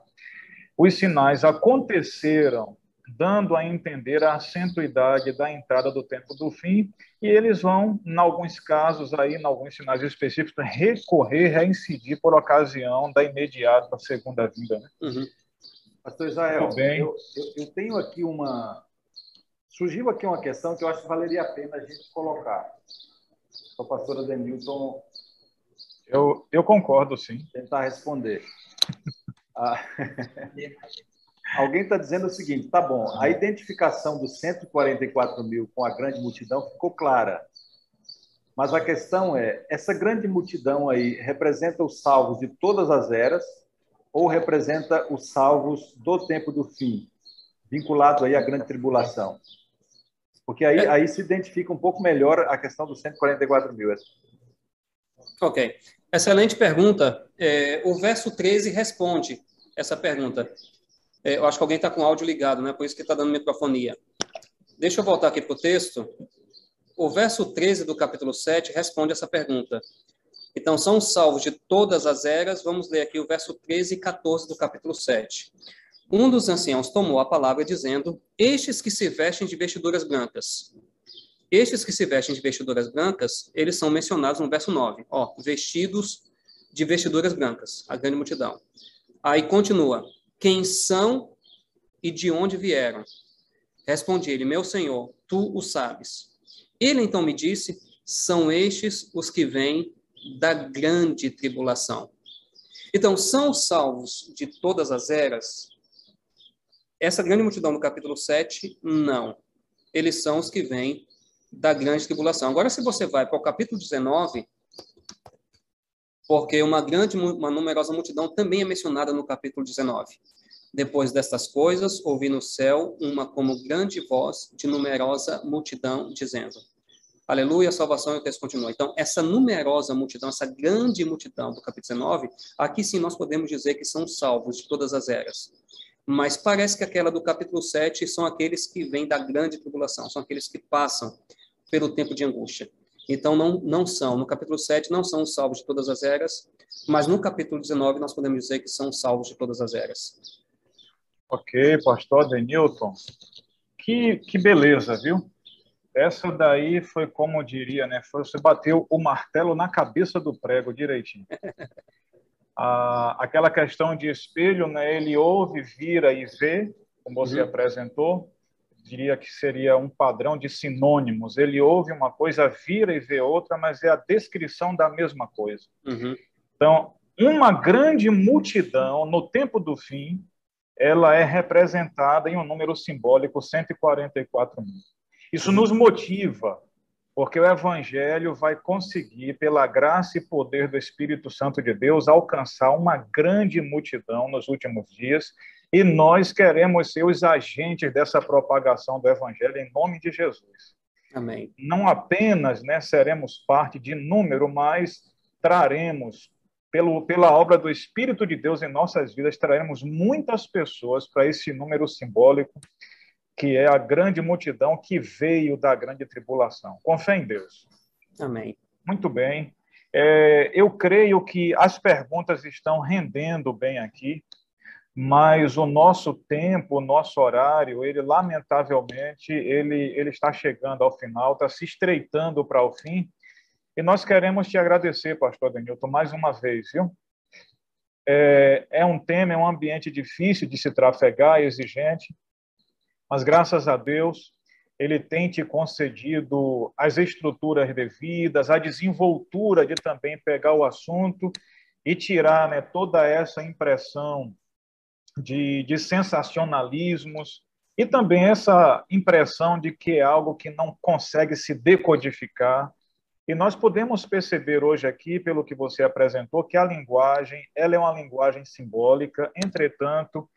os sinais aconteceram dando a entender a acentuidade da entrada do tempo do fim, e eles vão, em alguns casos, aí, em alguns sinais específicos, recorrer, reincidir por ocasião da imediata segunda vinda. Né? Uhum. Pastor Israel, eu, eu, eu, tenho aqui uma. Surgiu aqui uma questão que eu acho que valeria a pena a gente colocar. A pastora Denilton. Eu, eu concordo, sim. Tentar responder. ah. Alguém está dizendo o seguinte: tá bom, a identificação dos 144 mil com a grande multidão ficou clara. Mas a questão é: essa grande multidão aí representa os salvos de todas as eras ou representa os salvos do tempo do fim, vinculado aí à grande tribulação? Porque aí, aí se identifica um pouco melhor a questão dos 144 mil. Ok. Excelente pergunta. É, o verso 13 responde essa pergunta. É, eu acho que alguém está com o áudio ligado, né? Por isso que está dando microfonia. Deixa eu voltar aqui para o texto. O verso 13 do capítulo 7 responde essa pergunta. Então, são salvos de todas as eras. Vamos ler aqui o verso 13 e 14 do capítulo 7. Um dos anciãos tomou a palavra dizendo: Estes que se vestem de vestiduras brancas. Estes que se vestem de vestiduras brancas, eles são mencionados no verso 9. Ó, vestidos de vestiduras brancas, a grande multidão. Aí continua: quem são e de onde vieram? Respondi ele, meu senhor, tu o sabes. Ele então me disse, são estes os que vêm da grande tribulação. Então, são salvos de todas as eras? Essa grande multidão no capítulo 7, não. Eles são os que vêm da grande tribulação. Agora, se você vai para o capítulo 19, porque uma grande, uma numerosa multidão também é mencionada no capítulo 19. Depois destas coisas, ouvi no céu uma como grande voz de numerosa multidão, dizendo: Aleluia, salvação, e o texto continua. Então, essa numerosa multidão, essa grande multidão do capítulo 19, aqui sim nós podemos dizer que são salvos de todas as eras. Mas parece que aquela do capítulo 7 são aqueles que vêm da grande tribulação, são aqueles que passam pelo tempo de angústia. Então, não, não são. No capítulo 7, não são salvos de todas as eras, mas no capítulo 19, nós podemos dizer que são salvos de todas as eras. Ok, pastor Denilton. Que, que beleza, viu? Essa daí foi como diria, né? Foi, você bateu o martelo na cabeça do prego direitinho. Ah, aquela questão de espelho, né? Ele ouve, vira e vê, como você uhum. apresentou. Diria que seria um padrão de sinônimos. Ele ouve uma coisa, vira e vê outra, mas é a descrição da mesma coisa. Uhum. Então, uma grande multidão no tempo do fim, ela é representada em um número simbólico 144 mil. Isso nos motiva, porque o Evangelho vai conseguir, pela graça e poder do Espírito Santo de Deus, alcançar uma grande multidão nos últimos dias, e nós queremos ser os agentes dessa propagação do Evangelho em nome de Jesus. Amém. Não apenas né, seremos parte de número, mas traremos, pelo, pela obra do Espírito de Deus em nossas vidas, traremos muitas pessoas para esse número simbólico que é a grande multidão que veio da grande tribulação. Com fé em Deus. Amém. Muito bem. É, eu creio que as perguntas estão rendendo bem aqui, mas o nosso tempo, o nosso horário, ele lamentavelmente ele, ele está chegando ao final, está se estreitando para o fim. E nós queremos te agradecer, pastor Denilton, mais uma vez, viu? É, é um tema, é um ambiente difícil de se trafegar, exigente, mas graças a Deus, ele tem te concedido as estruturas devidas, a desenvoltura de também pegar o assunto e tirar né, toda essa impressão de, de sensacionalismos e também essa impressão de que é algo que não consegue se decodificar. E nós podemos perceber hoje aqui, pelo que você apresentou, que a linguagem ela é uma linguagem simbólica, entretanto,